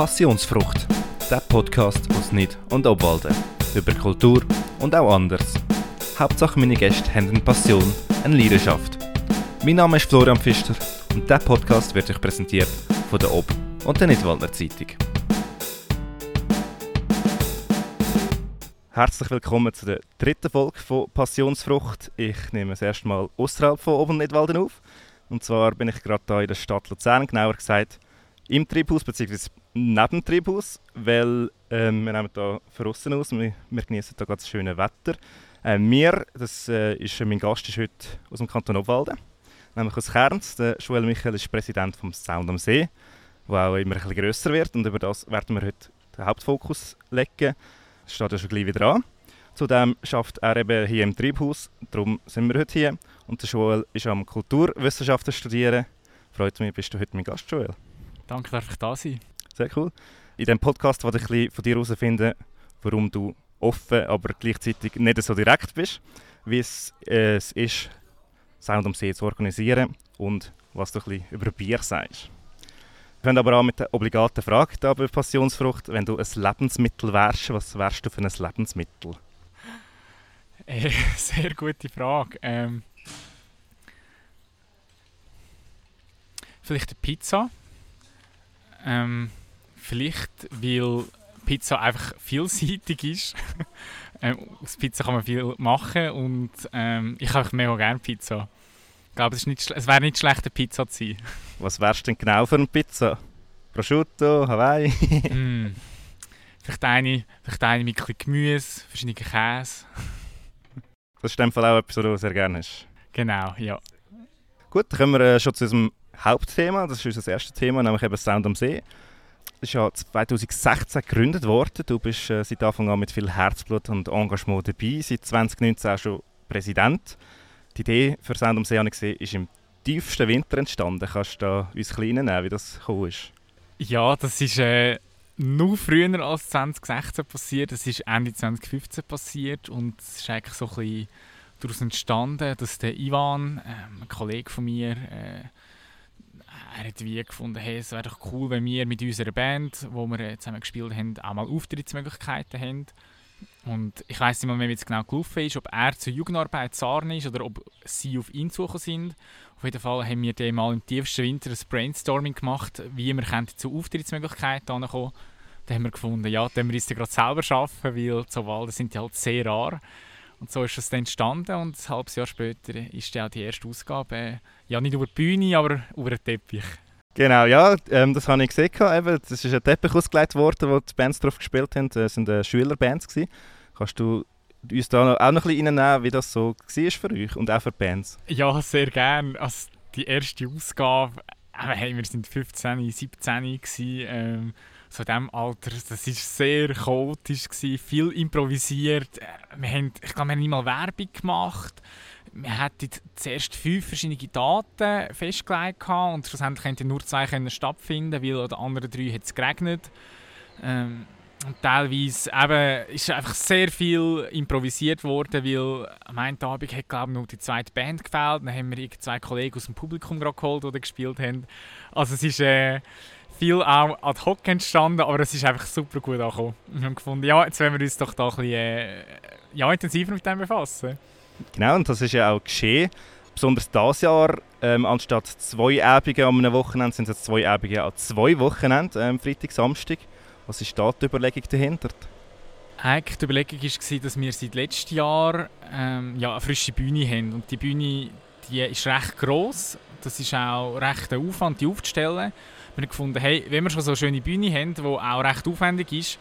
Passionsfrucht, der Podcast aus Nid und Obwalden. Über Kultur und auch anders. Hauptsache meine Gäste haben eine Passion, eine Leidenschaft. Mein Name ist Florian Pfister und dieser Podcast wird euch präsentiert von der Ob- und der Nidwaldner Zeitung. Herzlich willkommen zu der dritten Folge von Passionsfrucht. Ich nehme es erstmal außerhalb von Ob- und Nidwalden auf. Und zwar bin ich gerade hier in der Stadt Luzern, genauer gesagt im Triebhaus bzw. neben dem Triebhaus, weil ähm, wir nehmen hier draußen aus, wir, wir genießen hier ganz schönes Wetter. Äh, mir, das äh, ist, mein Gast ist heute aus dem Kanton Obwalden, nämlich aus Kerns. Der Joel Michael ist Präsident vom Sound am See, der auch immer ein bisschen grösser wird und über das werden wir heute den Hauptfokus legen. Das steht ja schon gleich wieder an. Zudem schafft er eben hier im Triebhaus, darum sind wir heute hier. Und der Joel ist am Kulturwissenschaften studieren. Freut mich, bist du heute mein Gast, Joel. Danke, darf ich da sein. Sehr cool. In diesem Podcast wollte ich ein bisschen von dir herausfinden, warum du offen, aber gleichzeitig nicht so direkt bist, wie es, äh, es ist, Sound am See zu organisieren und was du ein bisschen über Bier sagst. Wir fangen aber an mit der obligaten Frage da bei Passionsfrucht. Wenn du ein Lebensmittel wärst, was wärst du für ein Lebensmittel? Äh, sehr gute Frage. Ähm, vielleicht eine Pizza. Ähm, vielleicht, weil Pizza einfach vielseitig ist. ähm, aus Pizza kann man viel machen und ähm, ich habe mega gerne Pizza. Ich glaube, es, es wäre nicht schlecht, eine Pizza zu sein. Was wärst du denn genau für eine Pizza? Prosciutto, Hawaii? mm. Vielleicht eine, vielleicht eine mit ein Gemüse, verschiedene Käse. Das ist in dem Fall auch etwas, was du sehr gerne hast. Genau, ja. Gut, dann kommen wir äh, schon zu unserem Hauptthema. Das ist unser erstes Thema, nämlich eben Sound am See. Das ist ja 2016 gegründet worden. Du bist äh, seit Anfang an mit viel Herzblut und Engagement dabei. Seit 2019 auch schon Präsident. Die Idee für Sound am See, habe ich gesehen, ist im tiefsten Winter entstanden. Kannst du uns klein nehmen, wie das gekommen ist? Ja, das ist äh, nur früher als 2016 passiert. Das ist Ende 2015 passiert und es ist eigentlich so ein bisschen daraus entstanden, dass der Ivan, äh, ein Kollege von mir, äh, er hat wie gefunden, hey, es wäre doch cool, wenn wir mit unserer Band, wo wir äh, zusammen gespielt haben, auch mal Auftrittsmöglichkeiten haben. Und ich weiß nicht mehr, wie es genau gelaufen ist, ob er zur Jugendarbeit Sarn ist oder ob sie auf ihn suchen sind. Auf jeden Fall haben wir dann mal im tiefsten Winter ein Brainstorming gemacht, wie wir zu Auftrittsmöglichkeiten kommen Dann haben wir gefunden, ja, dann wir es gerade selber schaffen, weil so Walden sind ja halt sehr rar. Und so ist es dann entstanden und ein halbes Jahr später ist dann auch die erste Ausgabe, ja nicht über die Bühne, aber über den Teppich. Genau, ja, ähm, das habe ich gesehen. Eben, das ist ein Teppich ausgelegt worden, wo die Bands drauf gespielt haben. Das waren äh, Schülerbands. Gewesen. Kannst du uns da auch noch ein bisschen reinnehmen, wie das so war für euch und auch für die Bands? Ja, sehr gerne. Also die erste Ausgabe, äh, wir waren 15, 17 gewesen, ähm, so in diesem Alter, das war sehr chaotisch, gewesen, viel improvisiert. Äh, wir haben, ich glaube, wir haben nicht mal Werbung gemacht. Wir hatten zuerst fünf verschiedene Daten festgelegt und schlussendlich konnten nur zwei können stattfinden, weil an den anderen drei hat es geregnet. Ähm, und teilweise eben, ist einfach sehr viel improvisiert worden, weil am einen Abend hat glaube noch die zweite Band gefehlt. Dann haben wir zwei Kollegen aus dem Publikum geholt, die gespielt haben. Also es ist äh, viel auch ad hoc entstanden, aber es ist einfach super gut angekommen. Wir haben gefunden, ja, jetzt werden wir uns doch da ein bisschen äh, ja, intensiver mit dem befassen. Genau, und das ist ja auch geschehen. Besonders dieses Jahr, ähm, anstatt zwei Abende an einem Wochenende, sind es jetzt zwei Abende an zwei Wochenenden, ähm, Freitag, Samstag. Was ist da die Überlegung dahinter? Eigentlich die Überlegung war, dass wir seit letztem Jahr ähm, ja, eine frische Bühne haben. Und die Bühne die ist recht gross. Das ist auch recht ein Aufwand, die aufzustellen. Wir haben gefunden, hey, wenn wir schon so eine schöne Bühne haben, die auch recht aufwendig ist,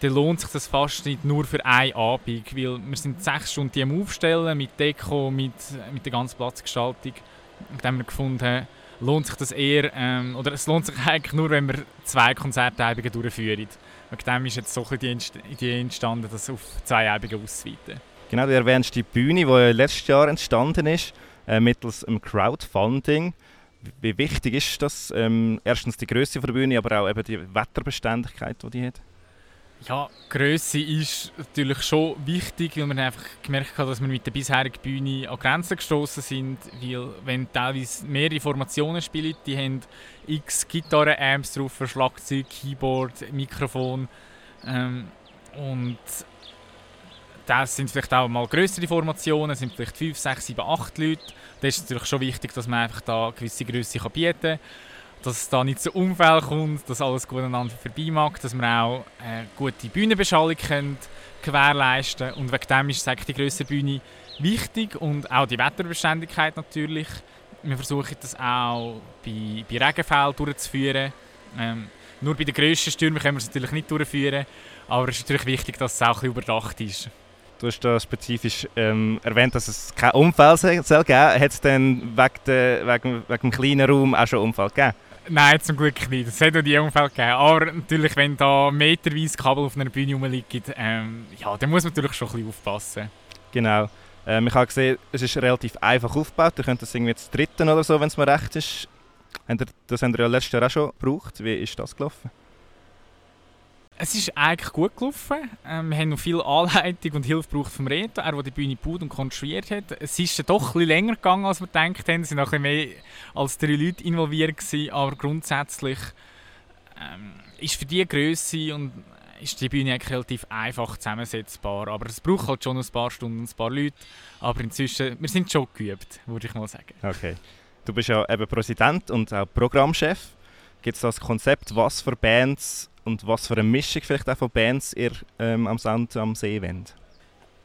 dann lohnt sich das fast nicht nur für einen Abend, weil wir sind sechs Stunden am Aufstellen, mit Deko, mit, mit der ganzen Platzgestaltung. Und dann haben wir gefunden, lohnt sich das eher, ähm, oder es lohnt sich eigentlich nur, wenn wir zwei Konzertabende durchführen. Wegen dem ist jetzt so die Idee entstanden, das auf zwei Abende auszuweiten. Genau, du erwähnst die Bühne, die letztes Jahr entstanden ist, äh, mittels einem Crowdfunding. Wie wichtig ist das? Ähm, erstens die Größe der Bühne, aber auch eben die Wetterbeständigkeit, die die hat? Ja, Größe ist natürlich schon wichtig, weil man einfach gemerkt hat, dass wir mit der bisherigen Bühne an Grenzen gestoßen sind. Weil wenn teilweise mehrere Formationen spielen, die haben x Gitarren-Amps drauf, Schlagzeug, Keyboard, Mikrofon. Ähm, und das sind vielleicht auch mal größere Formationen, sind vielleicht 5, 6, 7, 8 Leute. Da ist es natürlich schon wichtig, dass man einfach da eine gewisse Größe bieten kann dass es da nicht zu Unfall kommt, dass alles gut aneinander vorbei mag, dass wir auch äh, gute Bühnenbeschallung können gewährleisten Und wegen dem ist die grössere Bühne wichtig und auch die Wetterbeständigkeit natürlich. Wir versuchen das auch bei, bei Regenfällen durchzuführen. Ähm, nur bei den grössten Stürmen können wir es natürlich nicht durchführen, aber es ist natürlich wichtig, dass es auch ein bisschen überdacht ist. Du hast da spezifisch ähm, erwähnt, dass es keinen Unfall soll geben. Hat es denn wegen, de, wegen, wegen dem kleinen Raum auch schon einen Unfall gegeben? Nein, zum Glück nicht. Es hat auch die Unfälle gegeben. Aber natürlich, wenn da meterweise Kabel auf einer Bühne rumliegen, ähm, ja, dann muss man natürlich schon ein bisschen aufpassen. Genau. Ähm, ich habe gesehen, es ist relativ einfach aufgebaut. Ihr könnt das irgendwie zu dritten oder so, wenn es mir recht ist. Das haben wir ja letztes Jahr auch schon gebraucht. Wie ist das gelaufen? Es ist eigentlich gut gelaufen. Ähm, wir haben noch viel Anleitung und Hilfe gebraucht vom Reto, er, der die Bühne gebaut und konstruiert hat. Es ist doch bisschen länger gegangen, als wir gedacht haben. Es waren noch ein mehr als drei Leute involviert, gewesen, aber grundsätzlich ähm, ist für diese Größe und ist die Bühne eigentlich relativ einfach zusammensetzbar. Aber es braucht halt schon ein paar Stunden und ein paar Leute. Aber inzwischen, wir sind schon geübt, würde ich mal sagen. Okay. Du bist ja eben Präsident und auch Programmchef. Gibt es das Konzept, was für Bands und was für eine Mischung vielleicht auch von Bands ihr ähm, am Sand am See wollt?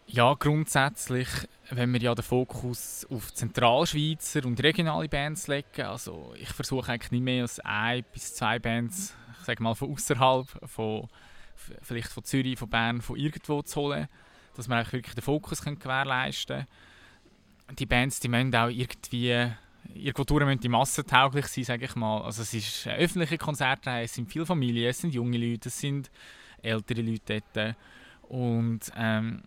Ja, grundsätzlich, wenn wir ja den Fokus auf Zentralschweizer und regionale Bands legen, also ich versuche eigentlich nicht mehr als ein bis zwei Bands, ich sage mal von außerhalb, von vielleicht von Zürich, von Bern, von irgendwo zu holen, dass wir wirklich den Fokus gewährleisten können. Die Bands, die müssen auch irgendwie durch müssen die massentauglich sein, sage ich mal. Also es ist öffentliche Konzertreihe, es sind viele Familien, es sind junge Leute, es sind ältere Leute dort. Und ähm,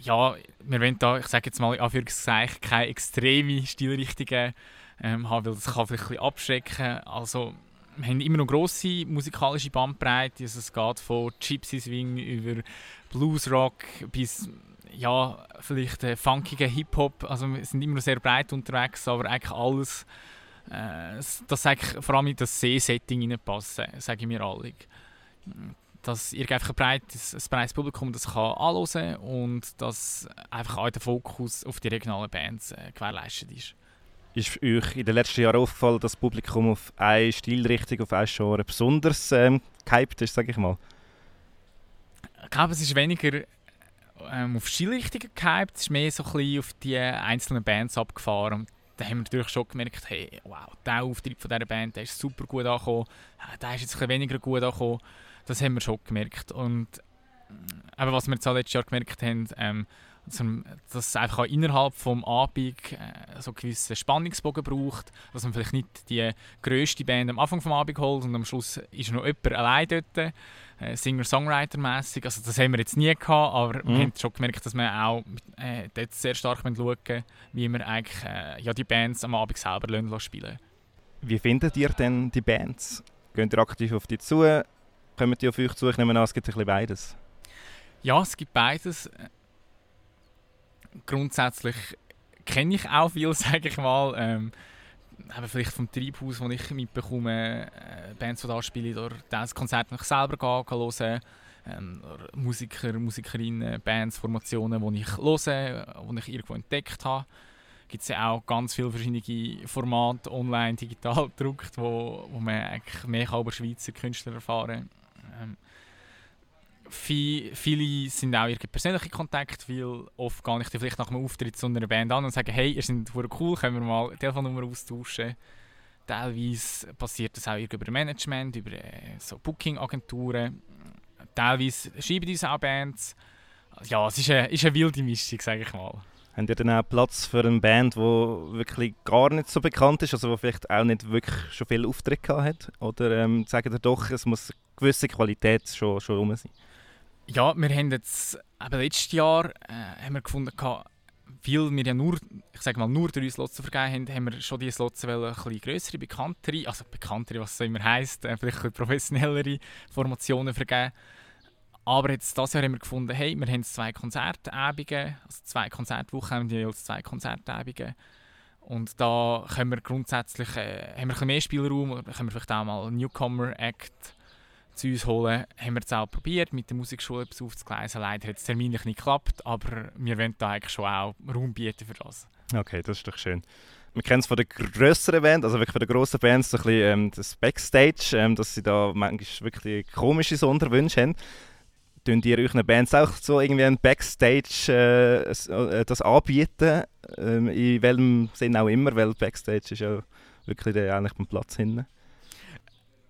ja, wir wollen da, ich sage jetzt mal Anführungszeichen, keine extreme Stilrichtungen ähm, haben, weil das kann vielleicht ein abschrecken. Also wir haben immer noch grosse musikalische Bandbreite, also es geht von Gypsy Swing über Bluesrock bis ja, vielleicht äh, funkigen Hip-Hop. Also wir sind immer sehr breit unterwegs, aber eigentlich alles, äh, das eigentlich vor allem in das See-Setting passen, sagen wir alle. Dass ihr einfach ein breites, ein breites Publikum das kann anhören und dass einfach auch der Fokus auf die regionalen Bands äh, gewährleistet ist. Ist euch in den letzten Jahren aufgefallen, dass das Publikum auf eine Stilrichtung, auf ein Genre besonders ähm, gehypt ist, sage ich mal? Ich glaube, es ist weniger ähm, auf Skilichtungen gehypt, es ist mehr so ein bisschen auf die einzelnen Bands abgefahren. Und da haben wir natürlich schon gemerkt, hey, wow, der Auftritt von dieser Band der ist super gut angekommen, der ist jetzt ein weniger gut angekommen. Das haben wir schon gemerkt. Und aber was wir jetzt auch letztes Jahr gemerkt haben, ähm, dass es einfach auch innerhalb des Abends äh, so einen gewissen Spannungsbogen braucht, dass man vielleicht nicht die grösste Band am Anfang des Abends holt und am Schluss ist noch jemand allein dort, äh, Singer-Songwriter-mässig. Also das haben wir jetzt nie gehabt, aber mhm. wir haben schon gemerkt, dass wir auch äh, dort sehr stark schauen müssen, wie wir eigentlich äh, ja, die Bands am Abend selber lassen, spielen Wie findet ihr denn die Bands? Geht ihr aktiv auf die zu? Kommen die auf euch zu? Ich nehme an, es gibt ein bisschen beides. Ja, es gibt beides. Grundsätzlich kenne ich auch viel, sage ich mal. Ähm, eben vielleicht vom Treibhaus, wo ich mitbekomme, äh, Bands, die da spielen, oder das Konzert noch selber gehen, hören. Ähm, Musiker, Musikerinnen, Bands, Formationen, die ich höre, die ich irgendwo entdeckt habe. gibt es ja auch ganz viele verschiedene Formate online, digital gedruckt, wo, wo man eigentlich mehr über Schweizer Künstler erfahren kann. Ähm, viel, viele sind auch ihre persönlichen Kontakte, weil oft gehe ich vielleicht nach einem Auftritt zu einer Band an und sage, hey, ihr seid cool, können wir mal eine Telefonnummer austauschen. Teilweise passiert das auch über Management, über äh, so Booking-Agenturen. Teilweise schreiben uns auch Bands. Ja, es ist eine, ist eine wilde Mischung, sage ich mal. Habt ihr dann auch Platz für eine Band, die wirklich gar nicht so bekannt ist, also die vielleicht auch nicht wirklich schon viele Auftritte hat? Oder ähm, sagen ihr doch, es muss eine gewisse Qualität schon, schon rum sein? Ja, wir haben jetzt eben letztes Jahr äh, haben wir gefunden, weil wir ja nur, ich sage mal, nur drei Slots vergeben haben, haben wir schon diese Slots ein bisschen größere, bekanntere, also bekanntere, was es immer heisst, äh, vielleicht ein professionellere Formationen vergeben. Aber jetzt dieses Jahr haben wir gefunden, hey, wir haben zwei Konzertabende, also zwei Konzertwochen, haben jeweils zwei Konzertabende. Und da können wir grundsätzlich äh, haben wir ein mehr Spielraum, können wir vielleicht auch mal einen Newcomer-Act zu uns holen. Haben wir jetzt auch probiert, mit der Musikschule etwas aufzugleisen. Leider hat es terminlich nicht geklappt, aber wir wollen da eigentlich schon auch Raum bieten für das. Okay, das ist doch schön. Wir kennen es von den grösseren Bands, also wirklich von den grossen Bands, so ein bisschen, ähm, das Backstage, ähm, dass sie da manchmal wirklich komische Sonderwünsche haben. Tun ihr euren Bands auch so irgendwie ein Backstage äh, äh, das anbieten? Ähm, in welchem Sinn auch immer, weil Backstage ist ja wirklich der, eigentlich beim Platz hinten.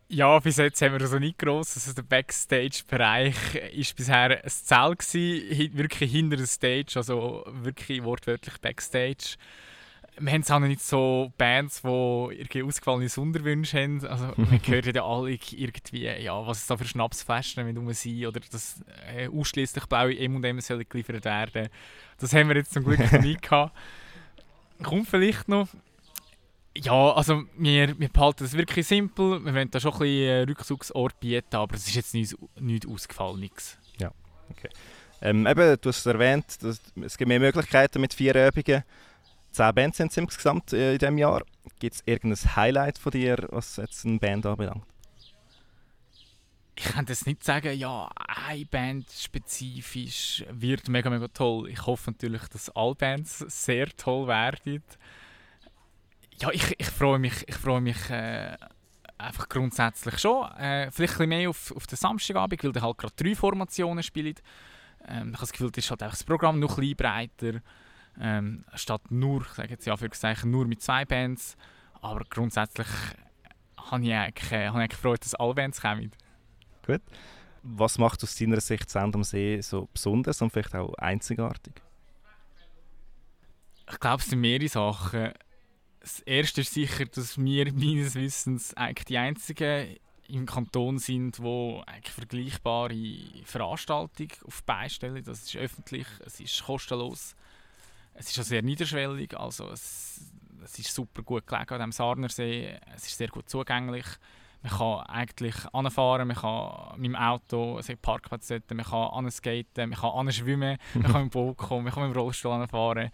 Ja, bis jetzt haben wir also nicht gross. Also der Backstage-Bereich war bisher ein Zelt, gewesen, wirklich hinter der Stage, also wirklich wortwörtlich Backstage. Wir haben auch noch nicht so Bands, die irgendwie ausgefallene Sonderwünsche haben. Also man hört ja alle irgendwie, ja, was es da für Schnapsflaschen mit sind oder dass äh, ausschließlich blaue M&M geliefert werden. Das haben wir jetzt zum Glück noch nie gehabt. Kommt vielleicht noch. Ja, also wir, wir behalten das wirklich simpel. Wir wollen da schon ein bisschen äh, Rückzugsort bieten, aber es ist jetzt nichts, nichts Ausgefallenes. Ja, okay. Ähm, eben, du hast es erwähnt, es gibt mehr Möglichkeiten mit vier Übungen. Zehn Bands sind es insgesamt äh, in diesem Jahr. Gibt es irgendein Highlight von dir, was jetzt eine Band anbelangt? Ich kann das nicht sagen, ja, eine Band spezifisch wird mega, mega toll. Ich hoffe natürlich, dass alle Bands sehr toll werden ja, ich, ich freue mich, ich freue mich äh, einfach grundsätzlich schon. Äh, vielleicht ein bisschen mehr auf, auf den Samstagabend, weil da halt gerade drei Formationen spielen. Ähm, ich habe das Gefühl, das ist halt das Programm noch ein bisschen breiter. Ähm, statt nur, ich sage jetzt ja, für nur mit zwei Bands. Aber grundsätzlich habe ich eigentlich, äh, habe ich gefreut, dass alle Bands kommen. Gut. Was macht aus deiner Sicht Sand am See so besonders und vielleicht auch einzigartig? Ich glaube, es sind mehrere Sachen. Das erste ist sicher, dass wir meines Wissens eigentlich die einzigen im Kanton sind, die eigentlich vergleichbare Veranstaltungen auf beistellen. Das ist öffentlich, es ist kostenlos, es ist auch sehr niederschwellig, also es, es ist super gut gelegen an dem Sarnersee, es ist sehr gut zugänglich. Man kann eigentlich anfahren, man kann mit dem Auto, es hat Parkplätze dort, man kann anskaten, man kann schwimmen, man kann dem Boot kommen, man kann mit dem Rollstuhl anfahren.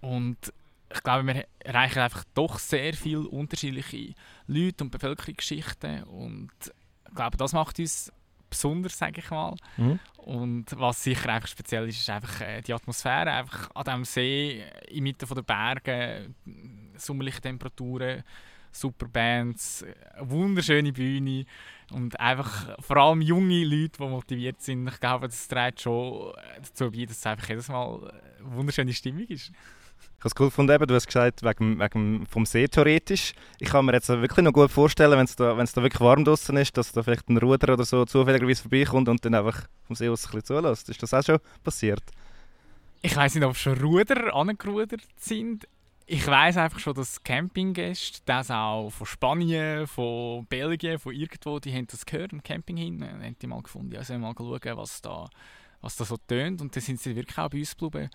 Und ich glaube, wir erreichen einfach doch sehr viele unterschiedliche Leute und Bevölkerungsgeschichten und ich glaube, das macht uns besonders, sage ich mal. Mhm. Und was sicher einfach speziell ist, ist einfach äh, die Atmosphäre, einfach an diesem See, inmitten der Berge, sommerliche Temperaturen, super Bands, eine wunderschöne Bühne und einfach vor allem junge Leute, die motiviert sind. Ich glaube, das trägt schon dazu bei, dass es einfach jedes Mal eine wunderschöne Stimmung ist. Ich habe es cool gefunden, du hast gesagt, wegen, wegen vom See theoretisch. Ich kann mir jetzt wirklich noch gut vorstellen, wenn es da, da wirklich warm draußen ist, dass da vielleicht ein Ruder oder so zufälligerweise vorbeikommt und dann einfach vom See aus ein bisschen zulässt. Ist das auch schon passiert? Ich weiß nicht, ob schon Ruder angerudert sind. Ich weiß einfach schon, dass Campinggäste, das auch von Spanien, von Belgien, von irgendwo, die haben das gehört am Camping hin. Dann haben die mal gefunden, sollen mal schauen, was da, was da so tönt. Und dann sind sie wirklich auch bei uns geblieben.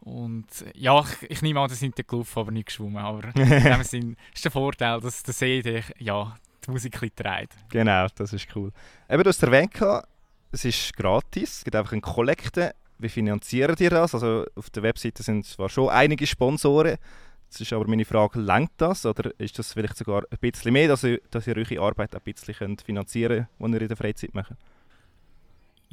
Und ja, ich, ich nehme an, das sind gelaufen, aber nicht geschwommen. Aber in dem Sinn ist der Vorteil, dass der See die, ja, die Musik trägt. Genau, das ist cool. Eben, du hast erwähnt, es ist gratis, es gibt einfach eine Kollekte. Wie finanzieren ihr das? Also auf der Webseite sind zwar schon einige Sponsoren, Jetzt ist aber meine Frage, lenkt das oder ist das vielleicht sogar ein bisschen mehr, dass ihr, dass ihr eure Arbeit ein bisschen finanzieren könnt, die ihr in der Freizeit macht?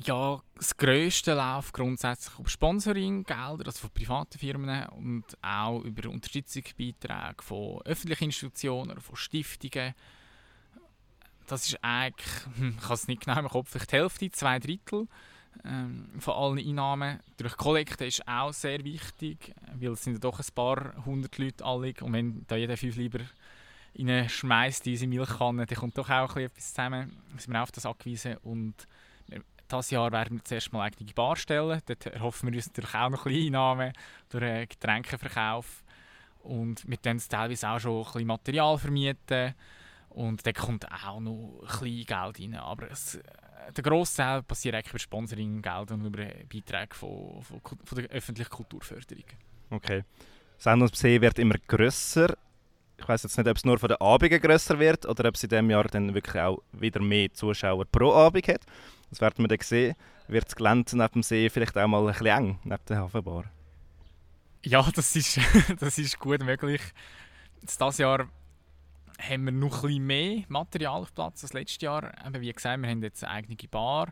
Ja, das Größte läuft grundsätzlich auf Sponsoring-Gelder, also von privaten Firmen und auch über Unterstützungsbeiträge von öffentlichen Institutionen von Stiftungen. Das ist eigentlich, hm, ich habe es nicht genau im Kopf, vielleicht die Hälfte, zwei Drittel ähm, von allen Einnahmen. Durch Kollekte ist auch sehr wichtig, weil es sind ja doch ein paar hundert Leute alle und wenn da jeder fünf lieber schmeißt diese Milchkanne, dann kommt doch auch etwas zusammen. Da sind wir auf das angewiesen und dieses Jahr werden wir zuerst mal eigene Bar stellen. Dort erhoffen wir uns natürlich auch noch ein bisschen Einnahmen durch Getränkeverkauf. Und wir dann teilweise auch schon ein bisschen Material vermieten. Und da kommt auch noch ein bisschen Geld rein. Aber es, äh, der grosse Teil passiert eigentlich über Sponsoring, Geld und über Beiträge von, von, von der öffentlichen Kulturförderung. Okay. See wird immer grösser. Ich weiß jetzt nicht, ob es nur von den Abenden grösser wird oder ob es in diesem Jahr dann wirklich auch wieder mehr Zuschauer pro Abend hat. Das werden wir dann sehen. Wird das Gelände neben dem See vielleicht auch mal ein bisschen eng, neben der Hafenbar? Ja, das ist, das ist gut möglich. Dieses Jahr haben wir noch ein bisschen mehr Material auf Platz als letztes Jahr. Eben wie gesagt, wir haben jetzt eine eigene Bar.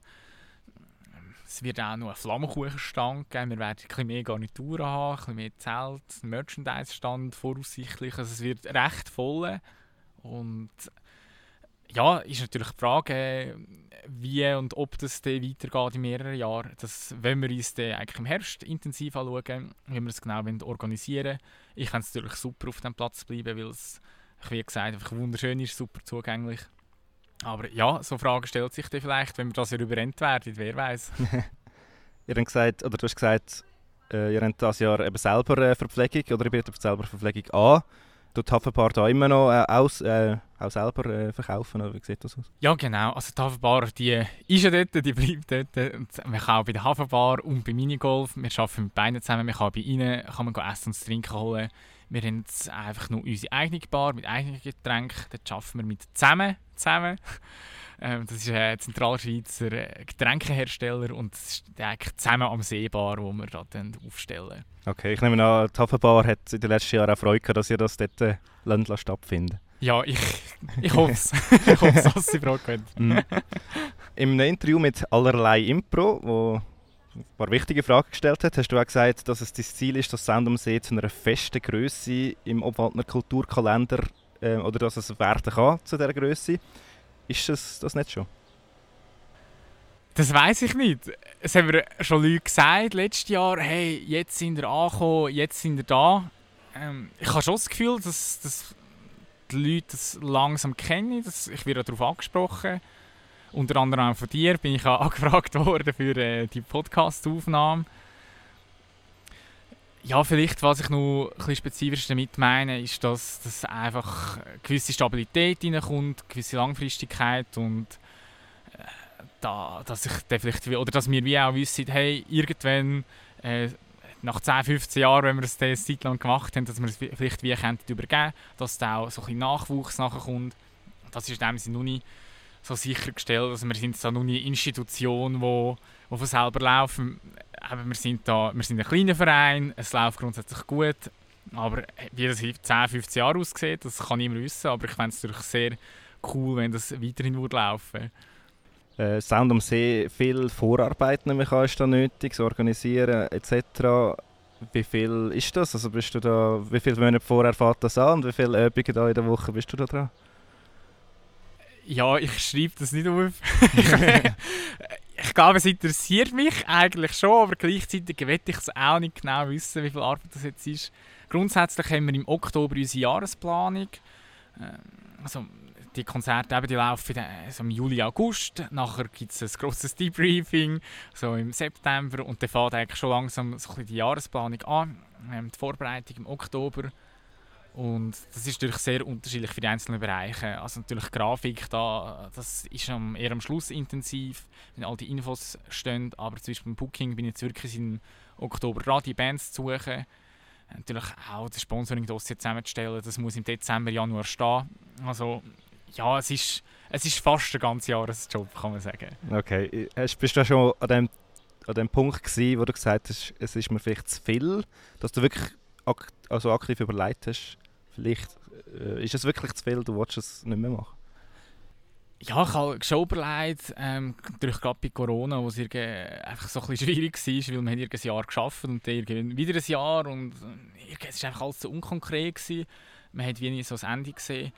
Es wird auch noch einen Flammenkuchenstand geben. Wir werden ein bisschen mehr Garnituren haben, ein bisschen mehr Zelt, einen Merchandise-Stand voraussichtlich. Also es wird recht voll. Und ja, ist natürlich die Frage, wie und ob das weitergeht in mehreren Jahren. Das wenn wir uns eigentlich im Herbst intensiv anschauen, wie wir es genau organisieren wollen. Ich es natürlich super, auf dem Platz zu bleiben, weil es, wie gesagt, einfach wunderschön ist, super zugänglich. Aber ja, so Fragen stellt sich dann vielleicht, wenn wir das ja überrennt werden, wer weiß. ihr habt gesagt, oder du hast gesagt, äh, ihr habt dieses Jahr eben selber äh, Verpflegung oder ihr bietet selber Verpflegung an tut Hafenbar da immer noch äh, aus, äh, auch selber äh, verkaufen? Oder wie sieht das aus? Ja, genau. Also die Hafenbar die ist ja dort, die bleibt dort. Und man kann auch bei der Hafenbar und bei Minigolf, wir arbeiten mit beiden zusammen, man kann bei ihnen kann man Essen und Trinken holen. Wir haben jetzt einfach nur unsere eigene Bar mit eigenen Getränken. Dort arbeiten wir mit zusammen. zusammen. Ähm, das ist ein Zentralschweizer äh, Getränkehersteller und das ist eigentlich zusammen am Seebar, wo wir da dann aufstellen. Okay, ich nehme an, die Hafenbar hat in den letzten Jahren auch Freude gehabt, dass ihr das dort äh, Ländler stattfindet. Ja, ich, ich hoffe es. ich hoffe dass sie Freude können. Mhm. Im Interview mit Allerlei Impro, wo ein paar wichtige Fragen gestellt hat, hast du auch gesagt, dass es dein Ziel ist, dass Sound am See zu einer festen Größe im Obwaldner Kulturkalender äh, oder dass es werden kann zu dieser Größe. Ist es das nicht schon? Das weiß ich nicht. Es haben mir schon Leute gesagt letztes Jahr, hey, jetzt sind wir angekommen, jetzt sind wir da. Ähm, ich habe schon das Gefühl, dass, dass die Leute das langsam kennen. Dass ich werde darauf angesprochen. Unter anderem auch von dir bin ich angefragt worden für äh, die Podcast-Aufnahme. Ja, vielleicht, was ich noch ein bisschen spezifisch damit meine, ist, dass, dass einfach eine gewisse Stabilität reinkommt, eine gewisse Langfristigkeit und äh, da, dass ich dann vielleicht, oder dass wir wie auch wissen, hey, irgendwann äh, nach 10, 15 Jahren, wenn wir es eine Zeit lang gemacht haben, dass wir es vielleicht wie könnten übergeben, dass da auch so ein bisschen Nachwuchs nachkommt. Das ist in dem Sinne noch nicht so sichergestellt, also wir sind da noch eine Institution, die, die von selber laufen eben, wir, sind da, wir sind ein kleiner Verein, es läuft grundsätzlich gut, aber wie das in 10, 15 Jahren aussieht, das kann niemand wissen, aber ich fände es natürlich sehr cool, wenn das weiterhin würde laufen äh, Sound am See, viel Vorarbeit nämlich ist da nötig, so organisieren etc. Wie viel ist das? Also bist du da, wie viele Monate vorher fährt das an und wie viele Übungen da in der Woche bist du da dran? Ja, ich schreibe das nicht auf. ich glaube, es interessiert mich eigentlich schon, aber gleichzeitig will ich es auch nicht genau wissen, wie viel Arbeit das jetzt ist. Grundsätzlich haben wir im Oktober unsere Jahresplanung. Ähm, also die Konzerte eben, die laufen also im Juli, August. Nachher gibt es ein grosses Debriefing so im September und dann fängt eigentlich schon langsam so die Jahresplanung an. die Vorbereitung im Oktober. Und das ist natürlich sehr unterschiedlich für die einzelnen Bereiche. Also natürlich Grafik, da, das ist eher am Schluss intensiv, wenn all die Infos stehen. Aber zum Beispiel beim Booking bin ich jetzt wirklich im Oktober dran, die Bands zu suchen. Natürlich auch das Sponsoring-Dossier zusammenzustellen, das muss im Dezember, Januar stehen. Also ja, es ist, es ist fast ein ganzes Jahresjob, kann man sagen. Okay, bist du schon an dem, an dem Punkt gewesen, wo du gesagt hast, es ist mir vielleicht zu viel, dass du wirklich ak also aktiv überlegt hast, Vielleicht äh, ist es wirklich zu viel, du willst es nicht mehr machen. Ja, ich habe schon überlegt, ähm, durch gerade bei Corona, wo es einfach so ein schwierig war, weil wir ein Jahr geschafft und dann wieder ein Jahr und äh, es war einfach alles so unkonkret. Gewesen. Man hat wie nicht so das Ende gesehen.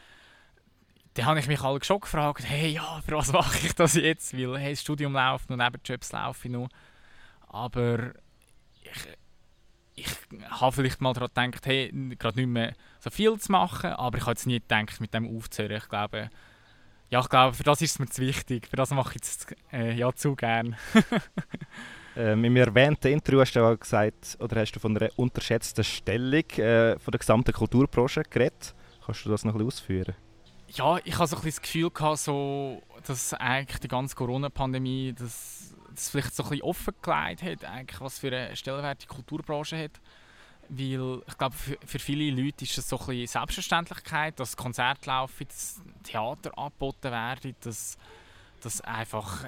Dann habe ich mich alle schon gefragt, hey, ja, für was mache ich das jetzt? Weil hey, das Studium läuft und Nebenjobs laufen noch. Aber ich, ich habe vielleicht mal daran gedacht, hey, gerade nicht mehr so viel zu machen, aber ich habe jetzt nie gedacht, mit dem aufzuhören. Ich glaube, ja, ich glaube, für das ist es mir zu wichtig. Für das mache ich es äh, ja zu gern. ähm, Im erwähnten Interview hast du auch gesagt, oder hast du von einer unterschätzten Stellung äh, von der gesamten Kulturbranche geredet. Kannst du das noch ein bisschen ausführen? Ja, ich hatte so ein bisschen das Gefühl, gehabt, so, dass eigentlich die ganze Corona-Pandemie das das vielleicht so ein bisschen offengelegt hat, eigentlich, was für eine Stellenwert die Kulturbranche hat. Weil ich glaube, für, für viele Leute ist es so ein Selbstverständlichkeit, dass Konzerte laufen, dass Theater angeboten werden, dass, dass einfach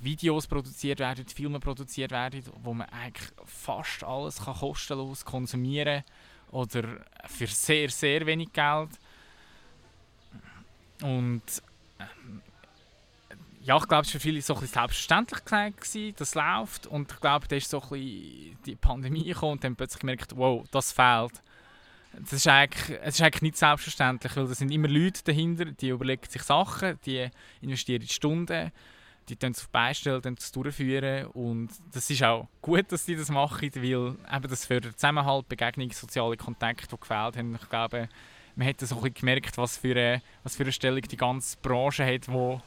Videos produziert werden, Filme produziert werden, wo man eigentlich fast alles kann kostenlos konsumieren oder für sehr, sehr wenig Geld. Und ähm, ja, ich glaube, es war für viele so ein selbstverständlich gewesen, das läuft. Und ich glaube, da ist so ein die Pandemie gekommen und dann plötzlich gemerkt, wow, das fehlt. Das ist, eigentlich, es ist eigentlich nicht selbstverständlich, weil da sind immer Leute dahinter, die überlegen sich Sachen, die investieren Stunden, die dann es beistellen, dann es durchführen und das ist auch gut, dass die das machen, weil eben das fördert Zusammenhalt, Begegnung, soziale Kontakte, die gefehlt haben. Ich glaube, man hat so ein gemerkt, was für eine, was für eine Stellung die ganze Branche hat, wo,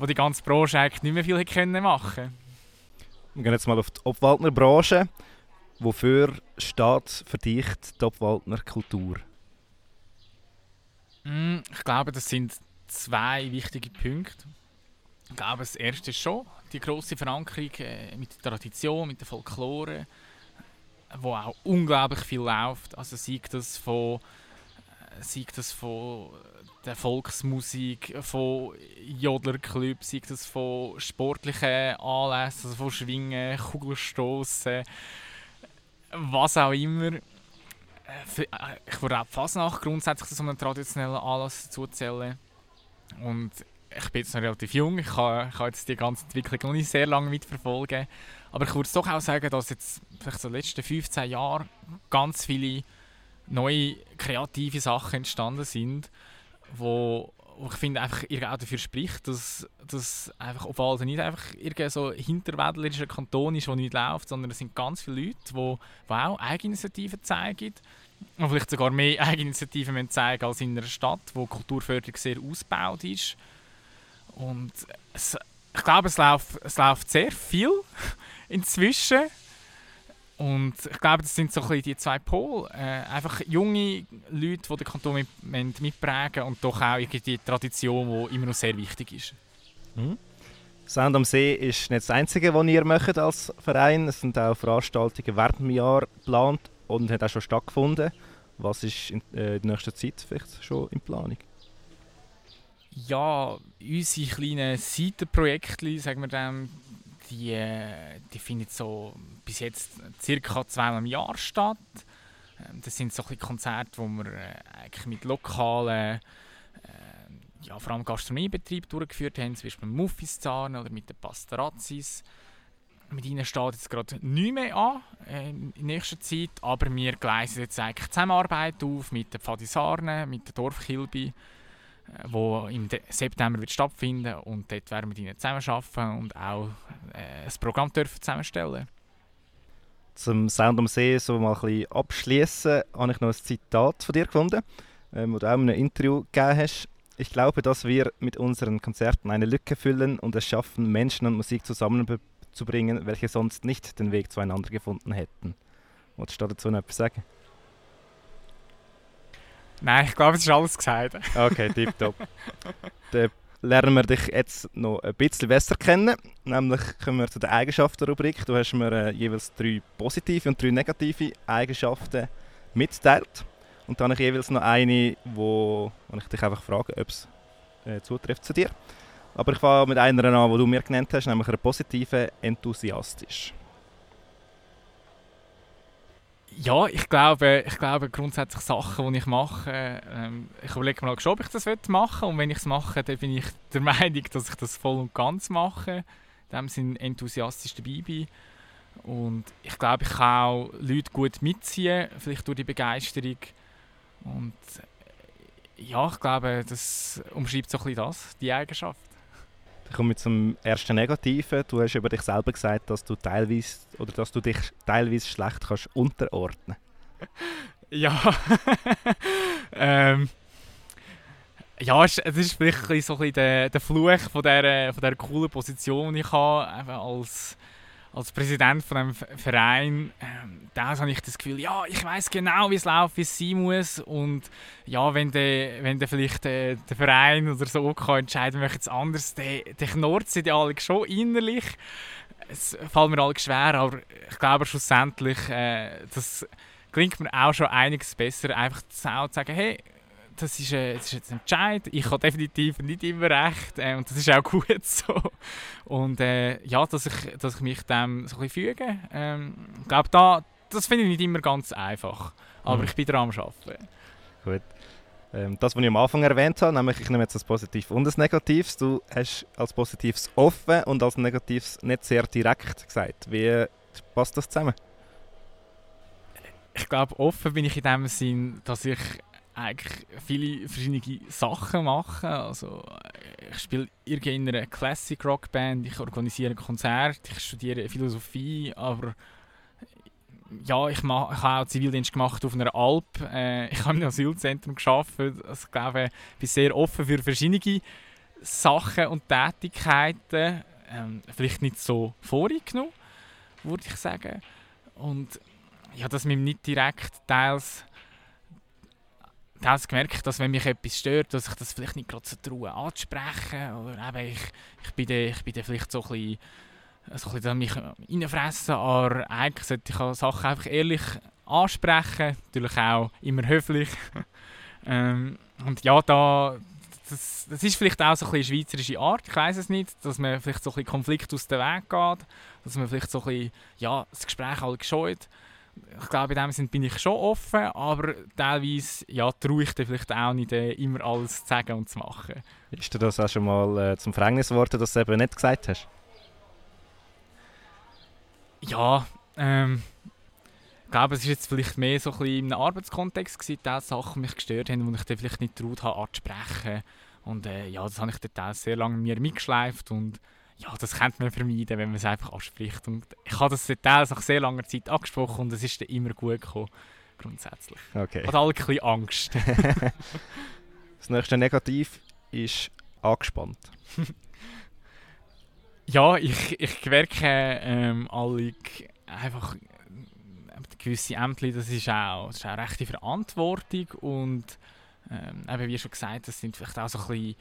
wo die ganze Branche eigentlich nicht mehr viel können machen Wir gehen jetzt mal auf die Obwaldner Branche. Wofür steht für dich die Obwaldner Kultur? Mm, ich glaube, das sind zwei wichtige Punkte. Ich glaube, das erste ist schon die große Verankerung äh, mit der Tradition, mit der Folklore, wo auch unglaublich viel läuft. Also sei das von, sei das von der Volksmusik, von Jodlerclubs, sei das von sportlichen Anlässen, also von Schwingen, Kugelstoßen, was auch immer. Äh, ich würde auch die Fasnacht grundsätzlich zu einem traditionellen Anlass zuzählen. Und ich bin jetzt noch relativ jung, ich kann, ich kann jetzt die ganze Entwicklung noch nicht sehr lange mitverfolgen. Aber ich würde doch auch sagen, dass jetzt vielleicht so in den letzten 15 Jahren ganz viele neue kreative Sachen entstanden sind, wo, wo ich finde einfach auch dafür spricht, dass, dass einfach Obwalden nicht einfach irgendein so hinterwäldlerischer Kanton ist, der nicht läuft, sondern es sind ganz viele Leute, die, die auch Eigeninitiativen zeigen und vielleicht sogar mehr Eigeninitiativen zeigen als in einer Stadt, wo Kulturförderung sehr ausgebaut ist. Und es, ich glaube, es läuft, es läuft sehr viel inzwischen. Und ich glaube, das sind so ein die zwei Pole. Äh, einfach junge Leute, die den Kanton mit, mitprägen und doch auch die Tradition, die immer noch sehr wichtig ist. Mhm. Sound am See ist nicht das Einzige, was ihr macht als Verein. Es sind auch Veranstaltungen während dem Jahr geplant und haben auch schon stattgefunden. Was ist in äh, der nächsten Zeit vielleicht schon in Planung? Ja, unsere kleinen Seitenprojekte, sagen wir dem, die, die finden so bis jetzt circa zweimal im Jahr statt. Ähm, das sind so Konzerte, wo wir äh, eigentlich mit lokalen, äh, ja, vor allem Gastronomiebetrieben durchgeführt haben, zum Beispiel mit Muffis-Zahn oder mit den Pastarazzis. Mit ihnen steht jetzt gerade nichts mehr an äh, in nächster Zeit, aber wir gleisen jetzt eigentlich Zusammenarbeit auf mit den Pfadisarnen, mit der Dorfkilbi wo im September wird stattfinden und dort werden wir mit ihnen zusammenarbeiten und auch äh, ein Programm dürfen zusammenstellen. Zum Sound am See so mal ein bisschen abschließen, habe ich noch ein Zitat von dir gefunden, ähm, das du auch in einem Interview gegeben hast. Ich glaube, dass wir mit unseren Konzerten eine Lücke füllen und es schaffen, Menschen und Musik zusammenzubringen, welche sonst nicht den Weg zueinander gefunden hätten. Wolltest du dazu noch etwas sagen? Nein, ich glaube, es ist alles gesagt. Okay, tipptopp. Dann lernen wir dich jetzt noch ein bisschen besser kennen. Nämlich kommen wir zu der Eigenschaftenrubrik. Du hast mir äh, jeweils drei positive und drei negative Eigenschaften mitgeteilt. Und dann habe ich jeweils noch eine, wo, wo ich dich einfach frage, ob es äh, zutrifft zu dir. Aber ich fange mit einer an, die du mir genannt hast, nämlich einer positiven, enthusiastisch. Ja, ich glaube, ich glaube grundsätzlich Sachen, die ich mache, ähm, ich überlege mir schon, ob ich das machen will. Und wenn ich es mache, dann bin ich der Meinung, dass ich das voll und ganz mache. In dem Sinne enthusiastisch dabei bin. Und ich glaube, ich kann auch Leute gut mitziehen, vielleicht durch die Begeisterung. Und äh, ja, ich glaube, das umschreibt so ein bisschen das, die Eigenschaft. Ich komme zum ersten Negativen. Du hast über dich selber gesagt, dass du teilweise oder dass du dich teilweise schlecht kannst unterordnen. Ja. ähm. Ja, es ist vielleicht so ein bisschen der, der Fluch von dieser, von dieser coolen Position, die ich habe, als als Präsident von einem Verein, ähm, da habe ich das Gefühl, ja, ich weiß genau, wie es läuft, wie es sein muss. Und ja, wenn der, wenn der vielleicht äh, der Verein oder so kann entscheiden möchte, es anders, dann, dann knurrt sie die alle schon innerlich. Es fällt mir alle schwer, aber ich glaube schlussendlich, äh, das klingt mir auch schon einiges besser, einfach zu sagen, hey, das ist, äh, das ist jetzt ein Entscheid. Ich habe definitiv nicht immer recht äh, und das ist auch gut so. Und äh, ja, dass ich, dass ich mich dem so ein bisschen füge. Ähm, ich glaube, da, das finde ich nicht immer ganz einfach. Aber mhm. ich bin daran am Arbeiten. Gut. Ähm, das, was ich am Anfang erwähnt habe, nämlich ich nehme jetzt das Positiv und das Negatives. Du hast als Positives offen und als Negatives nicht sehr direkt gesagt. Wie passt das zusammen? Ich glaube, offen bin ich in dem Sinn, dass ich eigentlich viele verschiedene Sachen mache. Also, ich spiele in einer Classic Rock Band, ich organisiere Konzerte, ich studiere Philosophie, aber ja, ich, mach, ich habe auch Zivildienst gemacht auf einer Alp. Äh, ich habe im Asylzentrum gearbeitet. Also, ich glaube, ich bin sehr offen für verschiedene Sachen und Tätigkeiten. Ähm, vielleicht nicht so vorgenommen, würde ich sagen. Und ja, dass mir nicht direkt teils, teils gemerkt, dass wenn mich etwas stört, dass ich das vielleicht nicht gerade so traue anzusprechen. Oder eben, ich, ich, bin dann, ich bin dann vielleicht so ein bisschen so ein mich reinfressen, aber eigentlich sollte ich Sachen einfach ehrlich ansprechen, natürlich auch immer höflich. ähm, und ja, da, das, das ist vielleicht auch so ein bisschen schweizerische Art, ich weiß es nicht, dass man vielleicht so ein bisschen Konflikt aus dem Weg geht, dass man vielleicht so ein bisschen, ja, das Gespräch halt gescheut. Ich glaube, in dem Sinne bin ich schon offen, aber teilweise ja, traue ich dir vielleicht auch nicht, äh, immer alles zu sagen und zu machen. Ist dir das auch schon mal äh, zum Verhängnis geworden, dass du eben nicht gesagt hast? Ja, ähm, ich glaube, es war jetzt vielleicht mehr so ein bisschen in einem Arbeitskontext, gewesen, die Sachen mich gestört haben, die ich dann vielleicht nicht traut habe anzusprechen. Und äh, ja, das habe ich dann sehr lange mir mitgeschleift und ja, das könnte man vermeiden, wenn man es einfach anspricht. Und ich habe das teils nach sehr langer Zeit angesprochen und es ist dann immer gut gekommen, grundsätzlich. Okay. Hat alle ein bisschen Angst. das nächste Negativ ist angespannt. Ja, ich, ich merke ähm, alle einfach äh, gewisse Ämter, das ist auch, das ist auch rechte Verantwortung und ähm, eben wie schon gesagt, das sind vielleicht auch so ein bisschen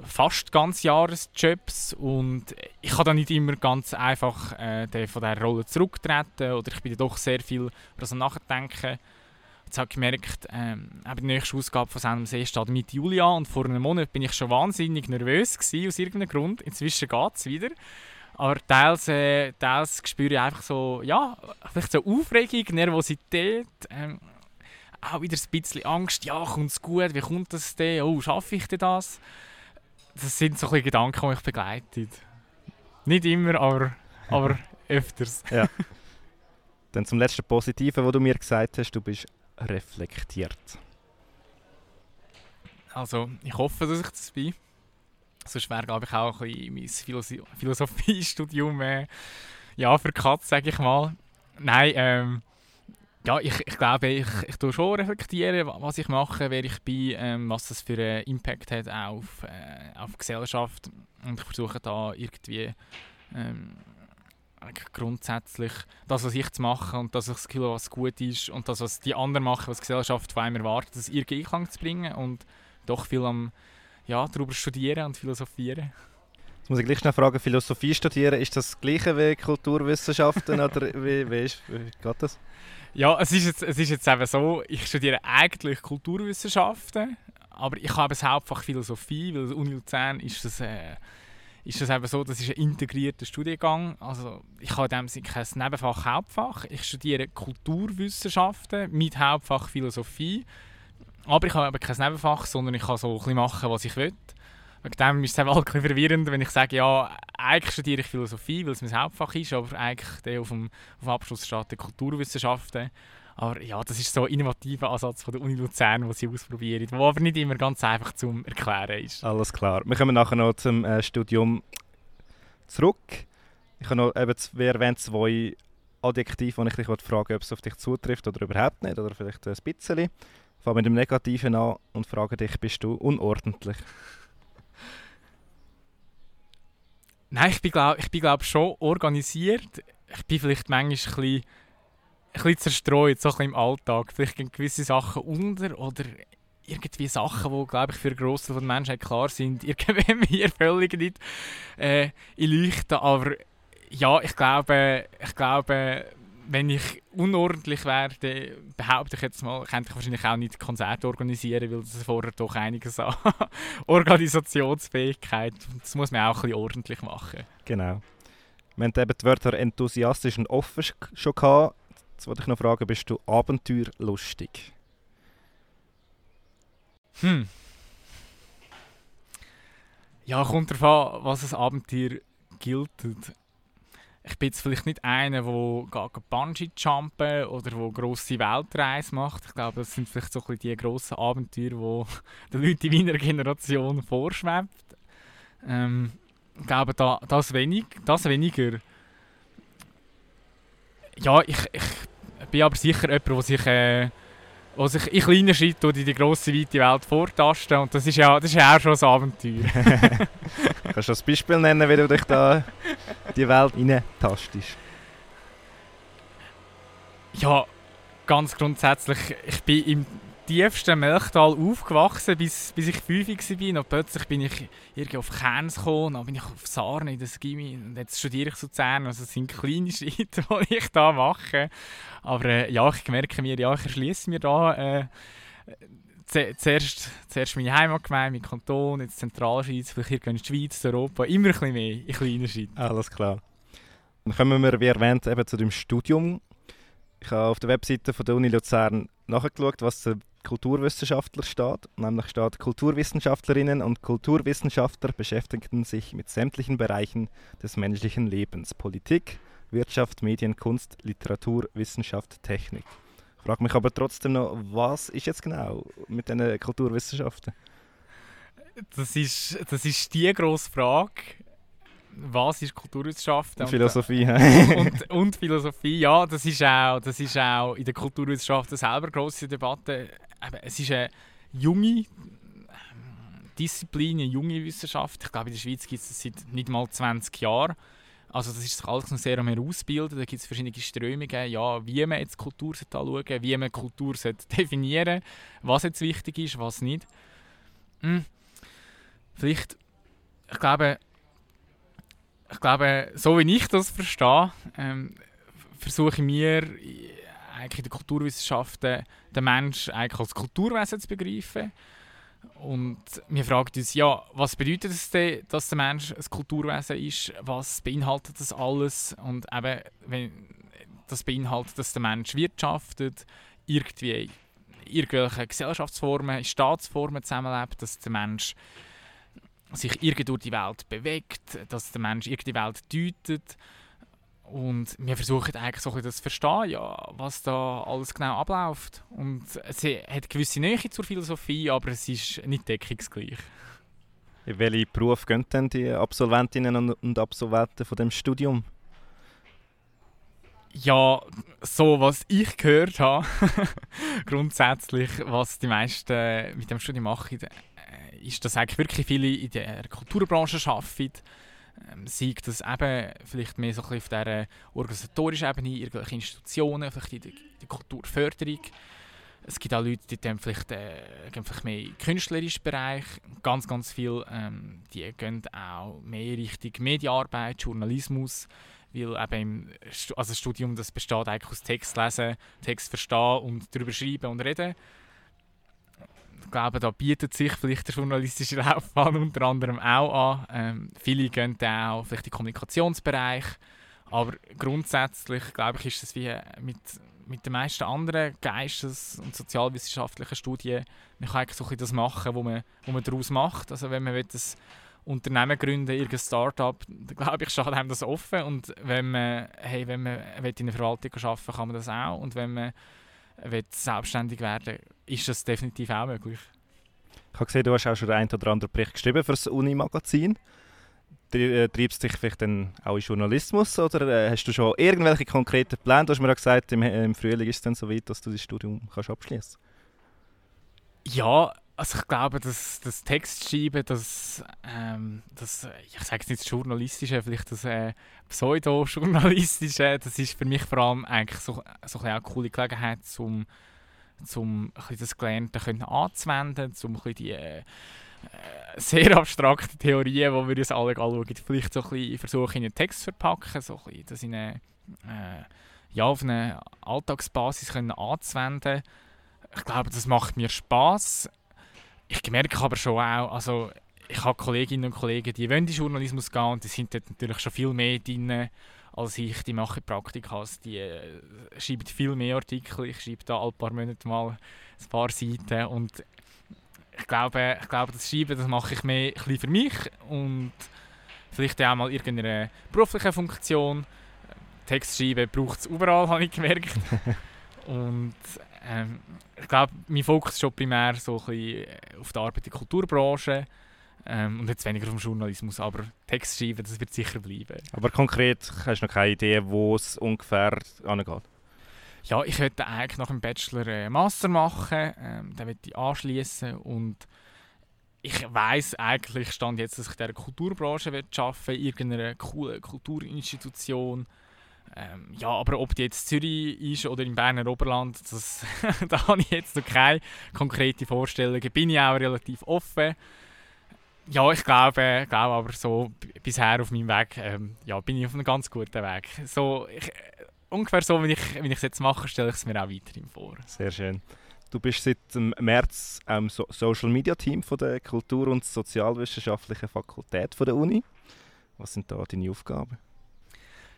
fast Ganzjahresjobs und ich kann da nicht immer ganz einfach äh, von dieser Rolle zurücktreten oder ich bin doch sehr viel also nachdenken Jetzt habe ich gemerkt, ähm, die nächste Ausgabe von Sendung See steht Mitte Juli an und vor einem Monat bin ich schon wahnsinnig nervös gewesen, aus irgendeinem Grund. Inzwischen geht es wieder. Aber teils, äh, teils spüre ich einfach so, ja, vielleicht so Aufregung, Nervosität, ähm, auch wieder ein bisschen Angst. Ja, kommt es gut? Wie kommt das denn? Oh, schaffe ich denn das? Das sind so ein Gedanken, die mich begleiten. Nicht immer, aber, aber öfters. Ja. Dann zum letzten Positiven, was du mir gesagt hast, du bist reflektiert? Also, ich hoffe, dass ich das bin. Sonst wäre, glaube ich, auch ein bisschen mein Philosophiestudium äh, ja, verkatzt, sage ich mal. Nein, ähm, ja, ich, ich glaube, ich, ich tue schon reflektieren, was ich mache, wer ich bin, ähm, was das für einen Impact hat auf, äh, auf die Gesellschaft. Und ich versuche da irgendwie ähm, grundsätzlich das, was ich zu machen und das, was das Gefühl was gut ist und das, was die anderen machen, was die Gesellschaft von einem erwartet, das irgendwie Einklang zu bringen und doch viel am ja, darüber studieren und philosophieren. Jetzt muss ich gleich noch fragen, Philosophie studieren, ist das, das gleiche wie Kulturwissenschaften oder wie, wie, ist, wie geht das? Ja, es ist, jetzt, es ist jetzt eben so, ich studiere eigentlich Kulturwissenschaften, aber ich habe das Hauptfach Philosophie, weil Uni Luzern ist das... Äh, ist das eben so, das ist ein integrierter Studiengang. Also ich habe in dem Sinne kein Nebenfach, Hauptfach. Ich studiere Kulturwissenschaften mit Hauptfach Philosophie. Aber ich habe eben kein Nebenfach, sondern ich kann so ein bisschen machen, was ich will. Wegen dem ist es eben ein verwirrend, wenn ich sage, ja, eigentlich studiere ich Philosophie, weil es mein Hauptfach ist, aber eigentlich der auf dem, auf Abschluss steht Kulturwissenschaften. Aber ja, das ist so ein innovativer Ansatz von der Uni Luzern, den sie ausprobieren, der aber nicht immer ganz einfach zu erklären ist. Alles klar. Wir kommen nachher noch zum äh, Studium zurück. Ich habe noch eben, wie erwähnt, zwei Adjektive, die ich dich fragen ob es auf dich zutrifft oder überhaupt nicht, oder vielleicht ein bisschen. Ich fange mit dem Negativen an und frage dich, bist du unordentlich? Nein, ich bin glaube glaub, schon organisiert. Ich bin vielleicht manchmal ein bisschen ein bisschen zerstreut, so ein bisschen im Alltag. Vielleicht gehen gewisse Sachen unter oder irgendwie Sachen, die, glaube ich, für Großteil der Menschheit klar sind, irgendwie mir völlig nicht äh, leuchten. Aber ja, ich glaube, ich glaube, wenn ich unordentlich wäre, dann behaupte ich jetzt mal, könnte ich wahrscheinlich auch nicht Konzerte organisieren, weil das vorher doch einiges an Organisationsfähigkeit, das muss man auch ein bisschen ordentlich machen. Genau. Wir haben eben die Wörter enthusiastisch und offen schon gehabt. Jetzt wollte ich noch fragen, bist du abenteuerlustig? Hm. Ja, kommt darauf an, was ein Abenteuer gilt. Ich bin jetzt vielleicht nicht einer, der Bungee-Jumpen oder der grosse Weltreise macht. Ich glaube, das sind vielleicht so ein die grossen Abenteuer, die den Leuten in meiner Generation vorschwebt. Ähm, ich glaube, da, das, wenig, das weniger. Ja, ich, ich bin aber sicher jemand, der sich... Äh, wo sich in kleinen Schritten in die grosse, weite Welt vortasten. Und das ist ja, das ist ja auch schon ein Abenteuer. Kannst du ein Beispiel nennen, wie du dich da in die Welt hineintastest? Ja, ganz grundsätzlich, ich bin im tiefsten Melchtal aufgewachsen, bis, bis ich fünf war. Und plötzlich bin ich irgendwie auf Kerns gekommen, dann bin ich auf Sarne in das Gimmi und jetzt studiere ich zu Zern. Also es sind kleine Schritte, die ich da mache. Aber äh, ja, ich merke mir, ja, ich erschließe mir da äh, zuerst, zuerst meine Heimatgemeinde, mein Kanton, jetzt Zentralschweiz, vielleicht hier in die Schweiz, Europa, immer ein bisschen mehr in kleinen Schritten. Alles klar. Dann kommen wir, wie erwähnt, eben zu dem Studium. Ich habe auf der Webseite von der Uni Luzern nachgeschaut, was der Kulturwissenschaftler steht. Nämlich steht, Kulturwissenschaftlerinnen und Kulturwissenschaftler beschäftigen sich mit sämtlichen Bereichen des menschlichen Lebens. Politik, Wirtschaft, Medien, Kunst, Literatur, Wissenschaft, Technik. Ich frage mich aber trotzdem noch, was ist jetzt genau mit diesen Kulturwissenschaften? Das ist, das ist die grosse Frage. Was ist Kulturwissenschaft? Und Philosophie. Und, und, und, Philosophie, ja, das ist, auch, das ist auch in der Kulturwissenschaft selber eine grosse Debatte. Es ist eine junge Disziplin, eine junge Wissenschaft. Ich glaube, in der Schweiz gibt es das seit nicht mal 20 Jahren. Also das ist sich alles noch sehr mehr ausbilden. Da gibt es verschiedene Strömungen, ja, wie man jetzt Kultur anschauen wie man Kultur definieren was jetzt wichtig ist, was nicht. Hm. Vielleicht, ich glaube, ich glaube, so wie ich das verstehe, ähm, versuche ich mir eigentlich in den Kulturwissenschaften den Menschen eigentlich als Kulturwesen zu begreifen und wir fragen uns, ja, was bedeutet es denn, dass der Mensch ein Kulturwesen ist? Was beinhaltet das alles? Und eben, wenn das beinhaltet, dass der Mensch wirtschaftet, irgendwie irgendwelche Gesellschaftsformen, Staatsformen zusammenlebt, dass der Mensch sich irgendwie durch die Welt bewegt, dass der Mensch irgendwie die Welt deutet und wir versuchen eigentlich so ein das zu verstehen, ja, was da alles genau abläuft. Und es hat eine gewisse Nähe zur Philosophie, aber es ist nicht deckungsgleich. In welche Berufe gehen denn die Absolventinnen und Absolventen von dem Studium? Ja, so was ich gehört habe, grundsätzlich, was die meisten mit dem Studium machen, äh, ist, dass eigentlich wirklich viele in der Kulturbranche arbeiten ähm, sei das eben vielleicht mehr so auf dieser organisatorischen Ebene, irgendwelche Institutionen, vielleicht in der, der Kulturförderung. Es gibt auch Leute, die dann vielleicht, äh, gehen vielleicht mehr den künstlerischen Bereich. Ganz, ganz viel, ähm, die gehen auch mehr Richtung Medienarbeit, Journalismus, weil eben im also Studium das besteht eigentlich aus Text lesen, Text verstehen und darüber schreiben und reden glaube, da bietet sich vielleicht der journalistische Laufbahn unter anderem auch an. Ähm, viele gehen dann auch vielleicht in den Kommunikationsbereich. Aber grundsätzlich, glaube ich, ist es wie mit, mit den meisten anderen geistes- und sozialwissenschaftlichen Studien, man kann eigentlich so das machen, was man, was man daraus macht. Also wenn man ein Unternehmen gründen, irgendein Start-up, glaube ich, steht einem das offen. Und wenn man, hey, wenn man in einer Verwaltung arbeiten kann man das auch. Und wenn man selbstständig werden ist das definitiv auch möglich. Ich habe gesehen, du hast auch schon einen oder anderen Bericht geschrieben für das Uni-Magazin. Äh, treibst du dich vielleicht dann auch in Journalismus oder äh, hast du schon irgendwelche konkreten Pläne? Du hast mir ja gesagt, im, im Frühling ist es dann so weit, dass du das Studium kannst abschließen Ja, also ich glaube, dass das Textschreiben, das, ähm, das ich sage es nicht das Journalistische, vielleicht das äh, Pseudo-Journalistische, das ist für mich vor allem eigentlich so, so eine coole Gelegenheit, um um das Gelernte anzuwenden, um die äh, sehr abstrakten Theorien, die wir uns alle anschauen, vielleicht so ein versuchen in einen Text zu verpacken, so ein das in eine, äh, ja, auf eine Alltagsbasis können anzuwenden. Ich glaube, das macht mir Spaß. Ich merke aber schon auch, also ich habe Kolleginnen und Kollegen, die wollen in Journalismus gehen und die sind dort natürlich schon viel mehr drin als ich. Die machen Praktika, die äh, schreiben viel mehr Artikel. Ich schreibe da alle paar Monate mal ein paar Seiten und ich glaube, ich glaube das Schreiben das mache ich mehr ein für mich und vielleicht auch mal irgendeine berufliche Funktion. Text schreiben braucht es überall, habe ich gemerkt. und ähm, ich glaube, mein Fokus ist schon primär so ein bisschen auf die Arbeit in der Kulturbranche ähm, und jetzt weniger vom Journalismus, aber Text schreiben, das wird sicher bleiben. Aber konkret hast du noch keine Idee, wo es ungefähr angeht? Ja, ich hätte eigentlich nach dem Bachelor einen Master machen, ähm, den möchte ich anschließen und ich weiß eigentlich stand jetzt, dass ich in der Kulturbranche arbeiten will, irgendeiner coolen Kulturinstitution. Ähm, ja, aber ob die jetzt Zürich ist oder im Berner Oberland, das, da habe ich jetzt noch keine konkrete Vorstellungen. Bin ich auch relativ offen. Ja, ich glaube, glaube aber so bisher auf meinem Weg ähm, ja, bin ich auf einem ganz guten Weg. So, ich, ungefähr so, wie ich, wie ich es jetzt mache, stelle ich es mir auch weiterhin vor. Sehr schön. Du bist seit März am so Social Media Team von der Kultur- und Sozialwissenschaftlichen Fakultät von der Uni. Was sind da deine Aufgaben?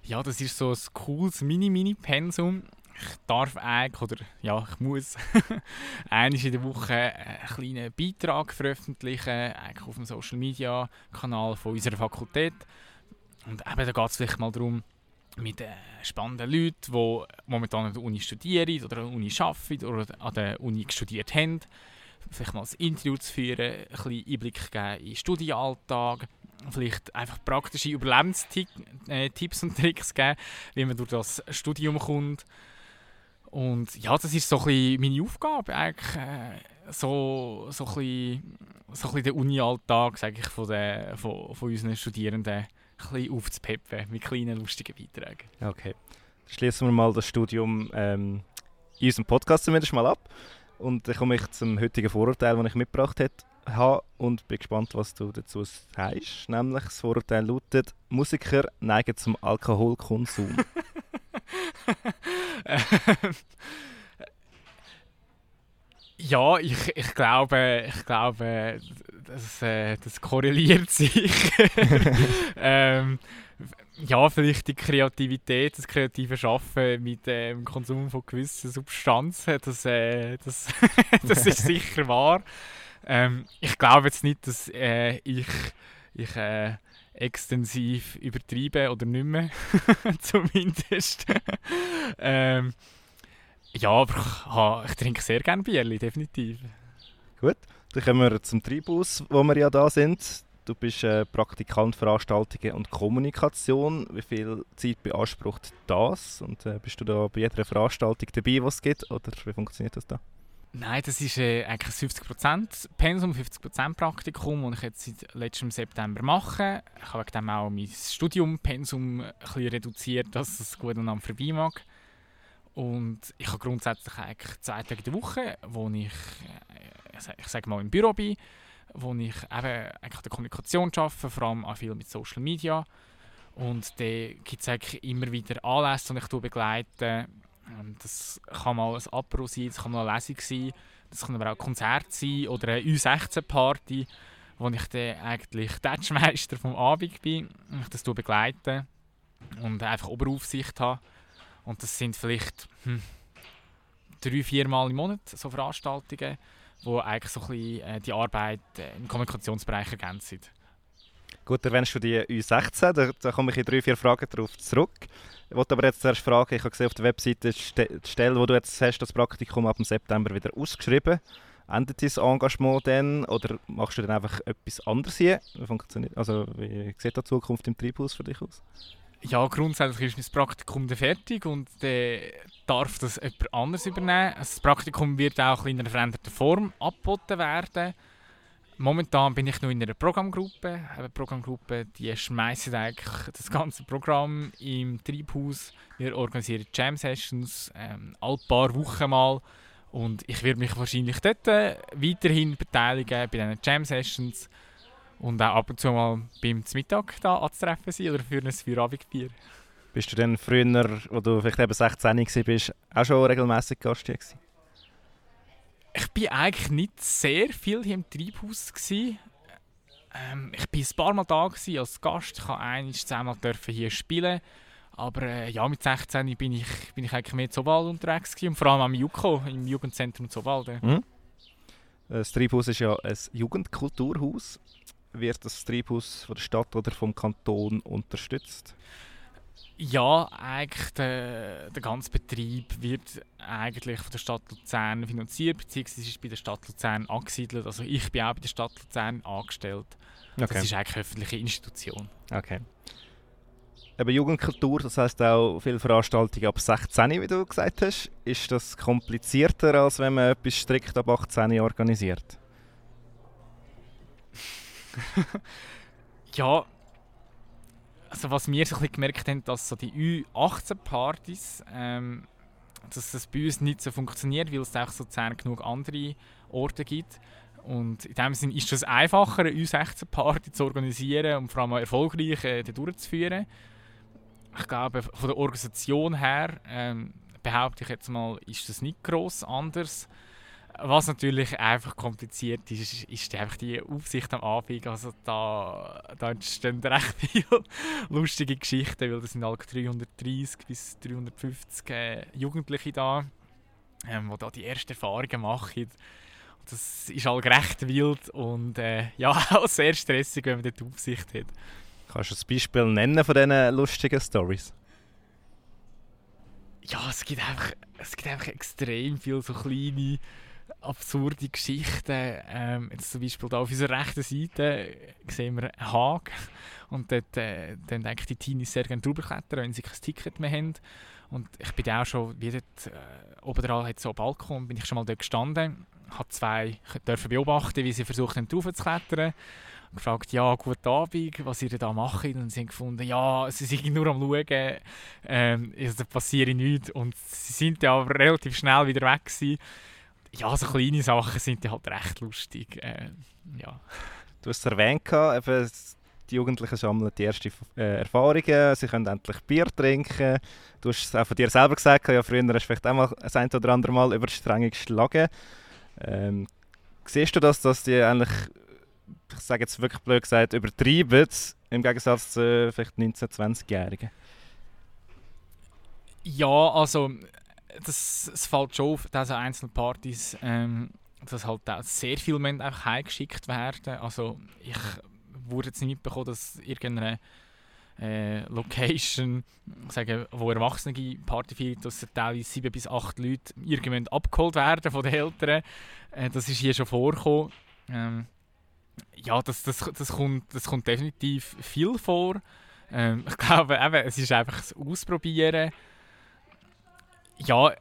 Ja, das ist so ein cooles Mini-Mini-Pensum ich darf eigentlich, oder ja, ich muss einmal in der Woche einen kleinen Beitrag veröffentlichen, eigentlich auf dem Social Media Kanal von unserer Fakultät. Und eben, da geht es vielleicht mal darum, mit äh, spannenden Leuten, die momentan an der Uni studieren oder an der Uni arbeiten oder an der Uni studiert haben, vielleicht mal ein Interview zu führen, ein bisschen Einblick geben in den Studienalltag, vielleicht einfach praktische Überlebenstipps äh, und Tricks geben, wie man durch das Studium kommt. Und ja, das ist so ein bisschen meine Aufgabe, eigentlich, äh, so, so, ein bisschen, so ein bisschen den Uni-Alltag von, von, von unseren Studierenden ein bisschen aufzupeppen mit kleinen, lustigen Beiträgen. Okay, dann schließen wir mal das Studium ähm, in unserem Podcast zumindest mal ab. Und dann komme ich zum heutigen Vorurteil, das ich mitgebracht habe und bin gespannt, was du dazu sagst. Nämlich das Vorurteil lautet, Musiker neigen zum Alkoholkonsum. ja, ich, ich glaube, ich glaube das, äh, das korreliert sich. ähm, ja, vielleicht die Kreativität, das kreative Schaffen mit dem ähm, Konsum von gewissen Substanzen, das, äh, das, das ist sicher wahr. Ähm, ich glaube jetzt nicht, dass äh, ich, ich äh, extensiv übertrieben oder nicht mehr, zumindest. ähm, ja, aber ich, ich trinke sehr gerne Bierli, definitiv. Gut, dann kommen wir zum Treibhaus, wo wir ja da sind. Du bist äh, Praktikant Veranstaltungen und Kommunikation. Wie viel Zeit beansprucht das? Und äh, bist du da bei jeder Veranstaltung dabei, was es gibt? Oder wie funktioniert das da? Nein, das ist äh, eigentlich ein 50% Pensum, 50% Praktikum, das ich jetzt seit letztem September mache. Ich habe dem auch mein Studium-Pensum reduziert, dass es gut aneinander vorbei mag. Und ich habe grundsätzlich eigentlich zwei Tage in der Woche, wo ich, äh, ich sage mal, im Büro bin, wo ich eben eigentlich der Kommunikation arbeite, vor allem auch viel mit Social Media. Und da gibt es eigentlich immer wieder Anlässe, die ich begleite das kann mal ein Apro sein, das kann mal eine Lesung sein, das kann aber auch ein Konzert sein oder eine U16-Party, wo ich dann eigentlich Tatschmeister vom Abend bin und ich das begleite und einfach Oberaufsicht habe. Und das sind vielleicht hm, drei, vier Mal im Monat so Veranstaltungen, wo eigentlich so ein bisschen äh, die Arbeit äh, im Kommunikationsbereich ergänzen. Gut, erwähnst du die U16, da, da komme ich in drei, vier Fragen darauf zurück. Ich wollte aber jetzt zuerst fragen, ich habe gesehen auf der Webseite die Stelle, wo du jetzt hast, das Praktikum ab dem September wieder ausgeschrieben. Endet dein Engagement dann oder machst du dann einfach etwas anderes hier? Wie, funktioniert, also, wie sieht die Zukunft im Treibhaus für dich aus? Ja, grundsätzlich ist mein Praktikum dann fertig und dann darf das jemand anderes übernehmen. Das Praktikum wird auch in einer veränderten Form angeboten werden. Momentan bin ich noch in einer Programmgruppe. Eine Programmgruppe, die schmeißt eigentlich das ganze Programm im Treibhaus. Wir organisieren Jam Sessions ähm, alle paar Wochen mal. Und ich werde mich wahrscheinlich dort äh, weiterhin beteiligen bei diesen Jam Sessions. Und auch ab und zu mal beim Mittag da anzutreffen sein oder für ein Feierabendbier. Bist du denn früher, wo du vielleicht eben 16 bist, auch schon regelmäßig Gast gewesen? Ich bin eigentlich nicht sehr viel hier im Treibhaus. Ähm, ich war ein paar Mal da als Gast. Ich durfte ein, zweimal hier spielen. Aber äh, ja, mit 16 bin ich, bin ich eigentlich mehr in Zobald unterwegs und vor allem am JUKO, im Jugendzentrum Zobald. Mhm. Das Treibhaus ist ja ein Jugendkulturhaus. Wird das Treibhaus von der Stadt oder vom Kanton unterstützt? Ja, eigentlich der, der ganze Betrieb wird eigentlich von der Stadt Luzern finanziert, beziehungsweise ist bei der Stadt Luzern angesiedelt. Also ich bin auch bei der Stadt Luzern angestellt. Okay. Das ist eigentlich eine öffentliche Institution. Okay. Eben Jugendkultur, das heißt auch viele Veranstaltungen ab 16, wie du gesagt hast. Ist das komplizierter, als wenn man etwas strikt ab 18 organisiert? ja, also was wir so gemerkt haben, dass so die U18-Partys, ähm, dass das bei uns nicht so funktioniert, weil es auch so zehn genug andere Orte gibt. Und in dem Sinne ist es einfacher, eine U16-Party zu organisieren und vor allem erfolgreich äh, durchzuführen. Ich glaube, von der Organisation her ähm, behaupte ich jetzt mal, ist das nicht gross anders. Was natürlich einfach kompliziert ist, ist einfach die Aufsicht am Abend. Also da, da entstehen recht viele lustige Geschichten, weil es sind halt 330 bis 350 äh, Jugendliche da, ähm, die da die ersten Erfahrungen machen. Das ist halt recht wild und äh, ja, auch sehr stressig, wenn man dort Aufsicht hat. Kannst du ein Beispiel nennen von diesen lustigen Stories? Ja, es gibt einfach, es gibt einfach extrem viele so kleine absurde Geschichten. Ähm, jetzt zum Beispiel da auf unserer rechten Seite sehen wir einen Haag und dort äh, dann denke ich, die Teenies sehr gerne drüber klettern, wenn sie kein Ticket mehr haben. Und ich bin auch schon, wie dort, äh, oben dran hat so einen Balkon, bin ich schon mal dort gestanden, habe zwei dürfen beobachten, wie sie versucht haben, drauf zu klettern gefragt, ja, guten Abend, was ihr da macht. Und sie haben gefunden, ja, sie sind nur am Schauen, ähm, also da passiert nichts. Und sie sind ja relativ schnell wieder weg gewesen ja, so kleine Sachen sind halt recht lustig. Äh, ja. Du hast es erwähnt, eben, die Jugendlichen sammeln die ersten äh, Erfahrungen, sie können endlich Bier trinken. Du hast es auch von dir selber gesagt, ja, früher hast du vielleicht auch mal ein oder andere Mal über die Stränge geschlagen. Ähm, siehst du das, dass die eigentlich, ich sage jetzt wirklich blöd gesagt, übertreiben, im Gegensatz zu äh, vielleicht 19-, 20-Jährigen? Ja, also das, das fällt schon auf, dass an einzelnen Partys ähm, dass halt auch sehr viele Menschen einfach heimgeschickt werden. Also ich wurde jetzt nicht mitbekommen, dass irgendeine äh, Location, sagen, wo Erwachsene Party feiern, dass teilweise sieben bis acht Leute irgendwann abgeholt werden von den Eltern. Äh, das ist hier schon vorgekommen. Ähm, ja, das, das, das, kommt, das kommt definitiv viel vor. Ähm, ich glaube, eben, es ist einfach das Ausprobieren ja,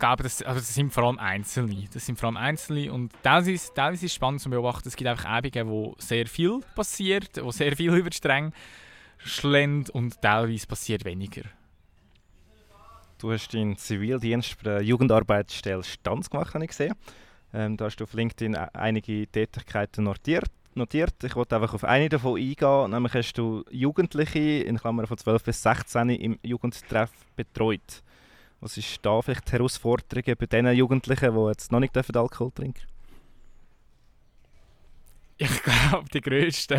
glaube, das, also das sind vor allem Einzelne. Das sind vor allem Einzelne und das ist, das ist spannend zu beobachten. Es gibt einfach Abende, wo sehr viel passiert, wo sehr viel über die Stränge und teilweise passiert weniger. Du hast deinen Zivildienst bei der Jugendarbeitsstelle Stanz gemacht, habe ich gesehen. Ähm, da hast du auf LinkedIn e-, einige Tätigkeiten notiert. notiert. Ich wollte einfach auf eine davon eingehen. Nämlich hast du Jugendliche in Klammern von 12 bis 16 im Jugendtreff betreut. Was ist da vielleicht die Herausforderung bei den Jugendlichen, die jetzt noch nicht Alkohol trinken Ich glaube, die grösste,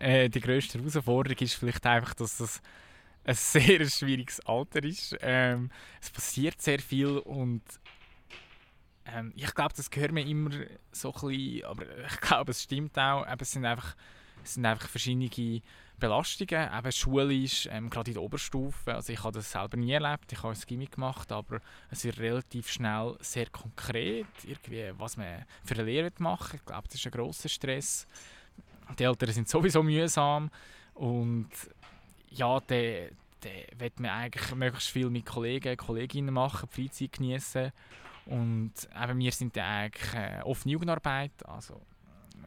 äh, die grösste Herausforderung ist vielleicht einfach, dass das ein sehr schwieriges Alter ist. Ähm, es passiert sehr viel und ähm, ich glaube, das gehört mir immer so ein bisschen, aber ich glaube, es stimmt auch. Eben, es, sind einfach, es sind einfach verschiedene Belastungen, eben schulisch, ähm, gerade in der Oberstufe. Also ich habe das selber nie erlebt, ich habe ein Gimmick gemacht, aber es wird relativ schnell sehr konkret, irgendwie, was man für eine Lehre machen Ich glaube, das ist ein grosser Stress. Die Eltern sind sowieso mühsam. Und ja, der dann wird man eigentlich möglichst viel mit Kollegen, Kolleginnen machen, die Freizeit genießen und eben wir sind dann eigentlich äh, offene Jugendarbeit, also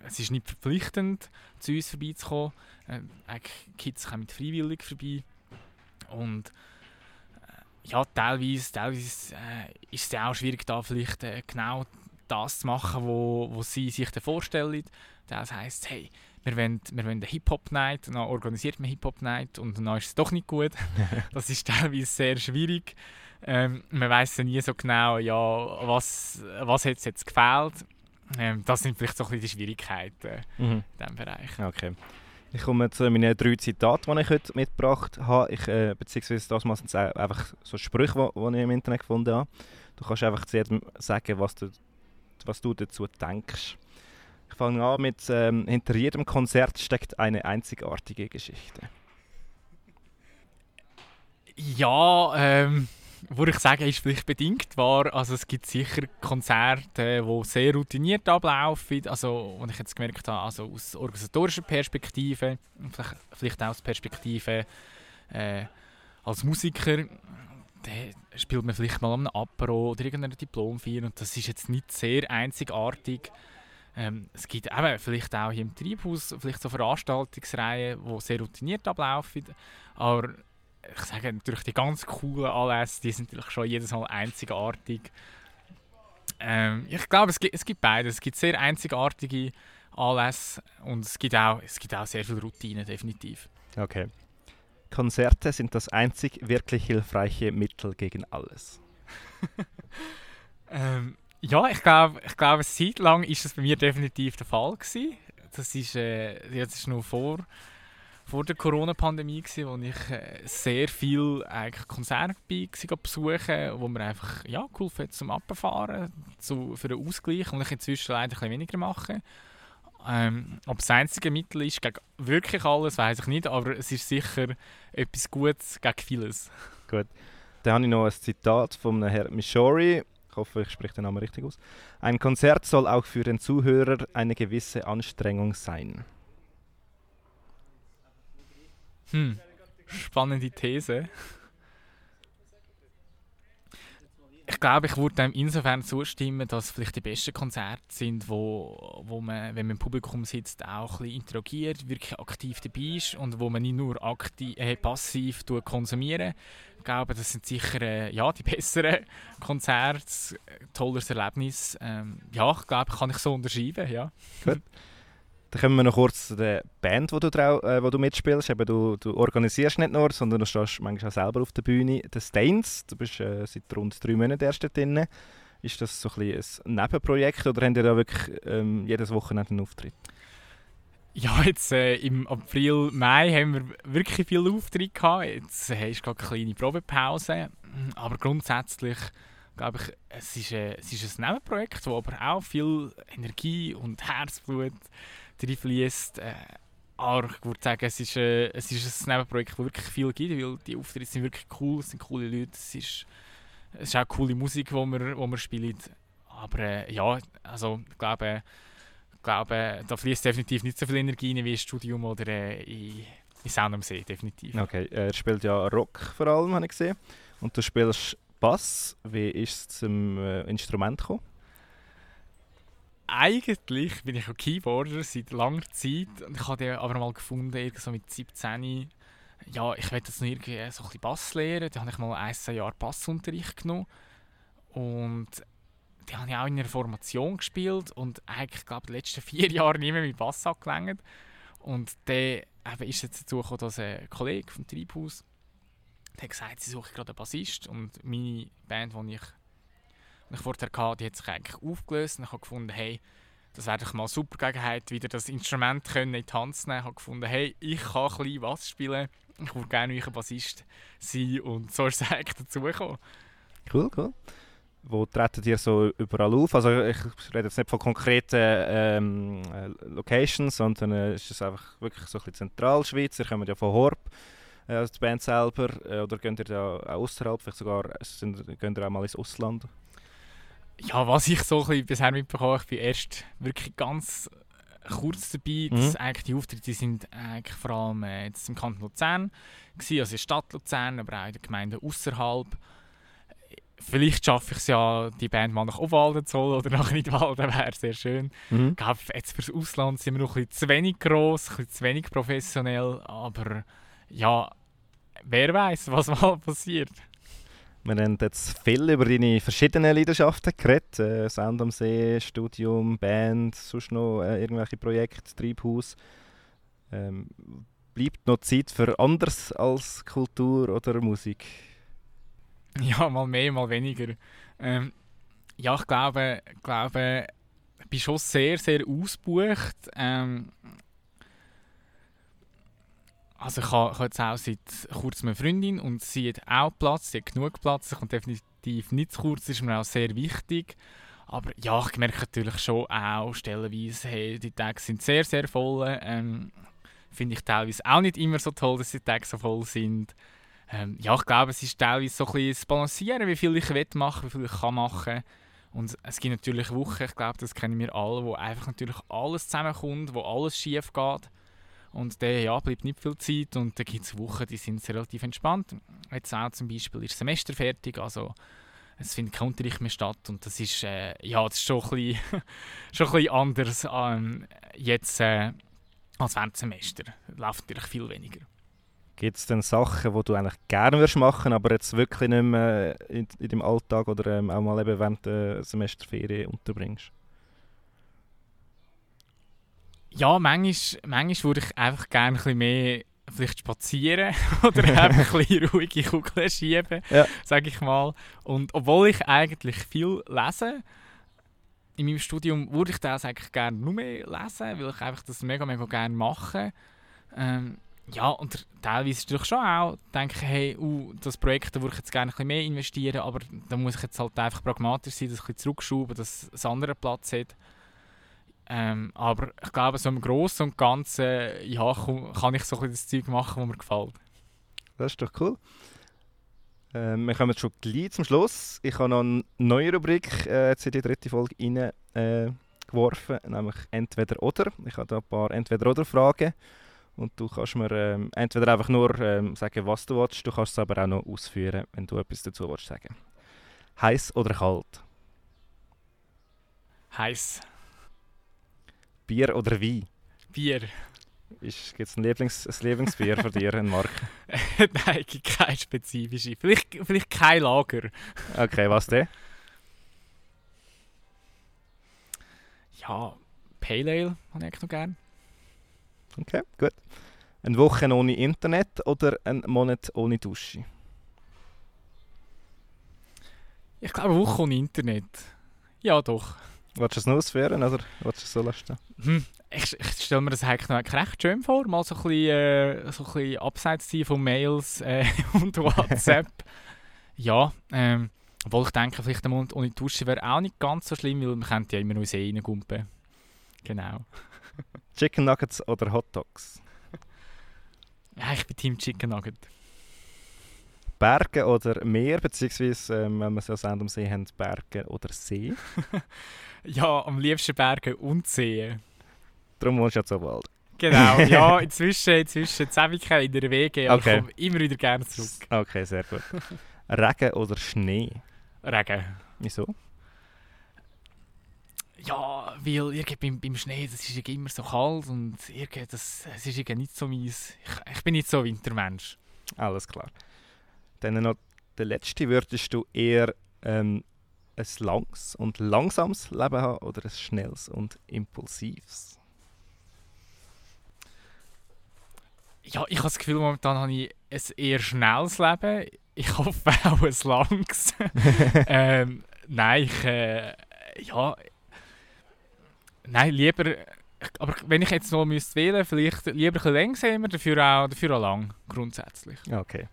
es ist nicht verpflichtend, zu uns vorbeizukommen. Äh, Kids kommen freiwillig vorbei. Und äh, ja, teilweise, teilweise äh, ist es auch schwierig, da vielleicht äh, genau das zu machen, wo, wo sie sich vorstellen. Das heisst, hey, wir wollen, wir wollen eine Hip-Hop-Night, dann organisiert man Hip-Hop-Night und dann ist es doch nicht gut. das ist teilweise sehr schwierig. Ähm, man weiß ja nie so genau, ja, was, was hat es jetzt gefehlt. Ähm, das sind vielleicht so ein bisschen die Schwierigkeiten mhm. in diesem Bereich. Okay. Ich komme zu meinen drei Zitaten, die ich heute mitgebracht habe. Ich, äh, beziehungsweise das sind es einfach so Sprüche, die, die ich im Internet gefunden habe. Du kannst einfach zu jedem sagen, was du, was du dazu denkst. Ich fange an mit, ähm, hinter jedem Konzert steckt eine einzigartige Geschichte. Ja, ähm, würde ich sagen, ist vielleicht bedingt wahr. Also es gibt sicher Konzerte, die sehr routiniert ablaufen. Also, und ich jetzt gemerkt habe, also aus organisatorischer Perspektive, vielleicht, vielleicht auch aus Perspektive äh, als Musiker, spielt man vielleicht mal am Apero oder irgendeiner Diplomfeier und das ist jetzt nicht sehr einzigartig. Ähm, es gibt eben vielleicht auch hier im Treibhaus vielleicht so Veranstaltungsreihen, die sehr routiniert ablaufen, aber ich sage natürlich, die ganz coolen Anlässe, die sind natürlich schon jedes Mal einzigartig. Ähm, ich glaube, es gibt, es gibt beides. Es gibt sehr einzigartige Anlässe und es gibt auch, es gibt auch sehr viel Routine, definitiv. Okay. Konzerte sind das einzig wirklich hilfreiche Mittel gegen alles. ähm, ja, ich glaube, ich glaube, seit lang ist das bei mir definitiv der Fall gewesen. Das ist, äh, das ist nur vor vor der Corona-Pandemie, wo ich äh, sehr viel Konzerte war, besuchen, wo mir einfach ja, geholfen hat zum Abfahren, zu, für den Ausgleich und ich inzwischen leider ein weniger mache. Ähm, ob das einzige Mittel ist gegen wirklich alles, weiß ich nicht, aber es ist sicher etwas Gutes gegen vieles. Gut. Dann habe ich noch ein Zitat von Herrn Mishori. Ich hoffe, ich spreche den Namen richtig aus. Ein Konzert soll auch für den Zuhörer eine gewisse Anstrengung sein. Hm. Spannende These. Ich glaube, ich würde dem insofern zustimmen, dass vielleicht die besten Konzerte sind, wo, wo man, wenn man im Publikum sitzt, auch ein bisschen interagiert, wirklich aktiv dabei ist und wo man nicht nur aktiv, äh, passiv konsumiert. Ich glaube, das sind sicher äh, ja, die besseren Konzerte, tolles Erlebnis. Ähm, ja, ich glaube, kann ich so unterschreiben. Ja. Gut. Dann kommen wir noch kurz zu der Band, wo du, äh, wo du mitspielst. Eben, du, du organisierst nicht nur, sondern du stehst manchmal auch selber auf der Bühne. The Stains, du bist äh, seit rund drei Monaten erst drin. Ist das so ein, ein Nebenprojekt oder habt ihr da wirklich ähm, jedes Wochenende einen Auftritt? Ja, jetzt äh, im April, Mai haben wir wirklich viele Auftritte gehabt. Jetzt äh, du gerade eine kleine Probepause. Aber grundsätzlich glaube ich, es ist, äh, es ist ein Nebenprojekt, das aber auch viel Energie und Herzblut reinfließt. Äh, aber ich würde sagen, es ist, äh, es ist ein Nebenprojekt, das wirklich viel gibt, weil die Auftritte sind wirklich cool, es sind coole Leute, es ist, es ist auch coole Musik, die wir, wo wir spielen. Aber äh, ja, also ich glaube, ich glaube, da fließt definitiv nicht so viel Energie rein wie im Studium oder äh, in, in Sound am See, definitiv. Okay, er spielt ja Rock vor allem, habe ich gesehen. Und du spielst Bass. Wie ist es zum äh, Instrument gekommen? Eigentlich bin ich ein Keyboarder seit langer Zeit ich habe den aber mal gefunden, irgendwie so mit 17 ja, ich will jetzt noch irgendwie so ein bisschen Bass lernen. Da habe ich mal ein, zwei Jahre Bassunterricht genommen und die habe ich auch in einer Formation gespielt und eigentlich, glaube die letzten vier Jahre nicht mehr mit Bass angelangt. Und dann ist jetzt dazu gekommen, dass ein Kollege vom Treibhaus hat gesagt, sie suche gerade einen Bassist und meine Band, die ich ich vorher hatte, die hat sich eigentlich aufgelöst und ich habe gefunden, hey, das wäre doch mal eine super Gelegenheit, wieder das Instrument können in die Hand zu nehmen. Ich habe gefunden, hey, ich kann ein bisschen was spielen, ich würde gerne euer Bassist sein und so ist es eigentlich dazugekommen. Cool, cool. Wo treten ihr so überall auf? Also ich rede jetzt nicht von konkreten ähm, äh, Locations, sondern äh, ist es einfach wirklich so ein bisschen Zentralschweiz. Ihr kommt ja von Horb, äh, die Band selber, äh, oder geht ihr da auch außerhalb, vielleicht sogar geht ihr auch mal ins Ausland? Ja, was ich so ein bisschen bisher mitbekommen habe, ich bin erst wirklich ganz kurz dabei. Mhm. Dass eigentlich die Auftritte sind eigentlich vor allem äh, jetzt im Kanton Luzern, gewesen, also in der Stadt Luzern, aber auch in den Gemeinden außerhalb. Vielleicht schaffe ich es ja, die Band mal nach Obwalden zu holen oder nach Nidwalden, wäre sehr schön. Mhm. Ich glaube, jetzt fürs Ausland sind wir noch ein bisschen zu wenig gross, ein bisschen zu wenig professionell, aber ja, wer weiß, was mal passiert. Wir haben jetzt viel über deine verschiedenen Leidenschaften geredet. Äh, Sound am See, Studium, Band, sonst noch äh, irgendwelche Projekte, Treibhaus. Ähm, bleibt noch Zeit für anderes als Kultur oder Musik? Ja, mal mehr, mal weniger. Ähm, ja, ich glaube, glaube, ich bin schon sehr, sehr ausgebucht. Ähm, also ich habe, jetzt auch seit kurzem eine Freundin und sie hat auch Platz, sie hat genug Platz, sie kommt definitiv nicht zu kurz, ist mir auch sehr wichtig. Aber ja, ich merke natürlich schon auch stellenweise, hey, die Tage sind sehr, sehr voll. Ähm, Finde ich teilweise auch nicht immer so toll, dass die Tage so voll sind. Ähm, ja, ich glaube, es ist teilweise so ein bisschen das Balancieren, wie viel ich will machen, wie viel ich kann machen. Und es gibt natürlich Wochen, ich glaube, das kennen wir alle, wo einfach natürlich alles zusammenkommt, wo alles schief geht. Und dann ja, bleibt nicht viel Zeit und dann gibt es Wochen, die sind relativ entspannt. Jetzt auch zum Beispiel ist Semester fertig, also es findet kein Unterricht mehr statt und das ist, äh, ja, das ist schon ein bisschen, schon ein bisschen anders ähm, jetzt äh, als während Semester. Läuft natürlich viel weniger. Gibt es denn Sachen, die du eigentlich gerne würdest machen, aber jetzt wirklich nicht mehr in, in deinem Alltag oder ähm, auch mal eben während der Semesterferien unterbringst? Ja, manchmal, manchmal würde ich einfach gerne ein bisschen mehr vielleicht spazieren oder einfach ein bisschen ruhige Kugeln schieben, ja. sage ich mal. Und obwohl ich eigentlich viel lese, in meinem Studium würde ich das eigentlich gerne nur mehr lesen, weil ich einfach das mega, mega gerne mache. Ähm, ja, und teilweise ist es schon auch, denke ich, hey, uh, das Projekt, da würde ich jetzt gerne ein bisschen mehr investieren, aber da muss ich jetzt halt einfach pragmatisch sein, das ein bisschen zurückschrauben, dass es einen anderen Platz hat. Ähm, aber ich glaube, so im Großen und Ganzen ja, kann ich so ein das Zeug machen, das mir gefällt. Das ist doch cool. Ähm, wir kommen schon gleich zum Schluss. Ich habe noch eine neue Rubrik äh, jetzt in die dritte Folge rein, äh, geworfen, nämlich Entweder oder. Ich habe da ein paar Entweder-oder-Fragen. Und du kannst mir ähm, entweder einfach nur ähm, sagen, was du willst, du kannst es aber auch noch ausführen, wenn du etwas dazu willst sagen. Heiß oder kalt? Heiß. Bier oder Wein? Bier. Gibt es ein, Lieblings-, ein Lieblingsbier von dir, ein Mark? Nein, kein spezifisches. Vielleicht, vielleicht kein Lager. Okay, was denn? Ja, Pale Ale habe ich noch gerne. Okay, gut. Eine Woche ohne Internet oder ein Monat ohne Dusche? Ich glaube, eine Woche ohne Internet. Ja, doch. Willst du es noch ausführen oder willst du es so lassen? Hm. Ich, ich stelle mir das eigentlich recht schön vor, mal so ein bisschen, äh, so ein bisschen abseits von Mails äh, und WhatsApp. ja, ähm, obwohl ich denke, vielleicht ein Monat ohne Dusche wäre auch nicht ganz so schlimm, weil man könnte ja immer noch See reingumpen. Genau. Chicken Nuggets oder Hot Dogs? Ja, ich bin Team Chicken Nugget. Berge oder Meer, beziehungsweise, ähm, wenn wir ja Sand am See haben, Berge oder See? ja, am liebsten Berge und See. Darum wohnst du ja zu Wald. Genau, ja, inzwischen, inzwischen Ewigkeit in der Wege, aber okay. ich komme immer wieder gerne zurück. Okay, sehr gut. Regen oder Schnee? Regen. Wieso? Ja, weil irgendwie beim, beim Schnee, das ist immer so kalt und irgendwie, das, das ist irgendwie nicht so meins. Ich, ich bin nicht so ein Wintermensch. Alles klar. Dann noch der letzte, würdest du eher ähm, ein langes und langsames Leben haben oder ein schnelles und impulsives? Ja, ich habe das Gefühl, momentan habe ich ein eher schnelles Leben. Ich hoffe auch ein langes. ähm, nein, ich, äh, ja, nein, lieber, aber wenn ich jetzt noch müsste wählen, vielleicht lieber ein bisschen langsamer, dafür auch, dafür auch lang, grundsätzlich. Okay.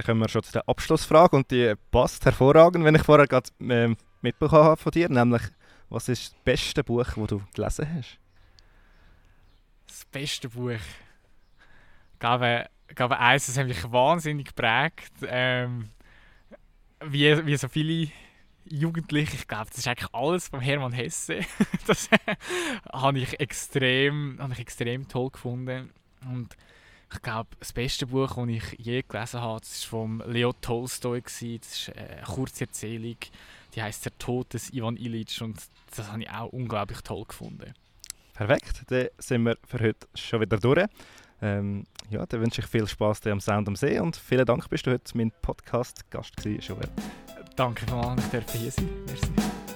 Dann kommen wir schon zu der Abschlussfrage und die passt hervorragend, wenn ich vorher gerade äh, mitbekommen habe von dir, nämlich was ist das beste Buch, das du gelesen hast? Das beste Buch? Ich glaube, ich glaube eins, das hat mich wahnsinnig geprägt. Ähm, wie, wie so viele Jugendliche, ich glaube, das ist eigentlich alles von Hermann Hesse. das habe ich, extrem, habe ich extrem toll gefunden. Und ich glaube, das beste Buch, das ich je gelesen habe, das war von Leo Tolstoy. Das ist eine kurze Erzählung, die heißt Der Tod des Ivan Illich und das habe ich auch unglaublich toll gefunden. Perfekt, dann sind wir für heute schon wieder durch. Ähm, ja, dann wünsche ich viel Spaß am Sound am See und vielen Dank, bist du heute mein Podcast-Gast gewesen, Joel. Danke, dass ich hier sein Merci.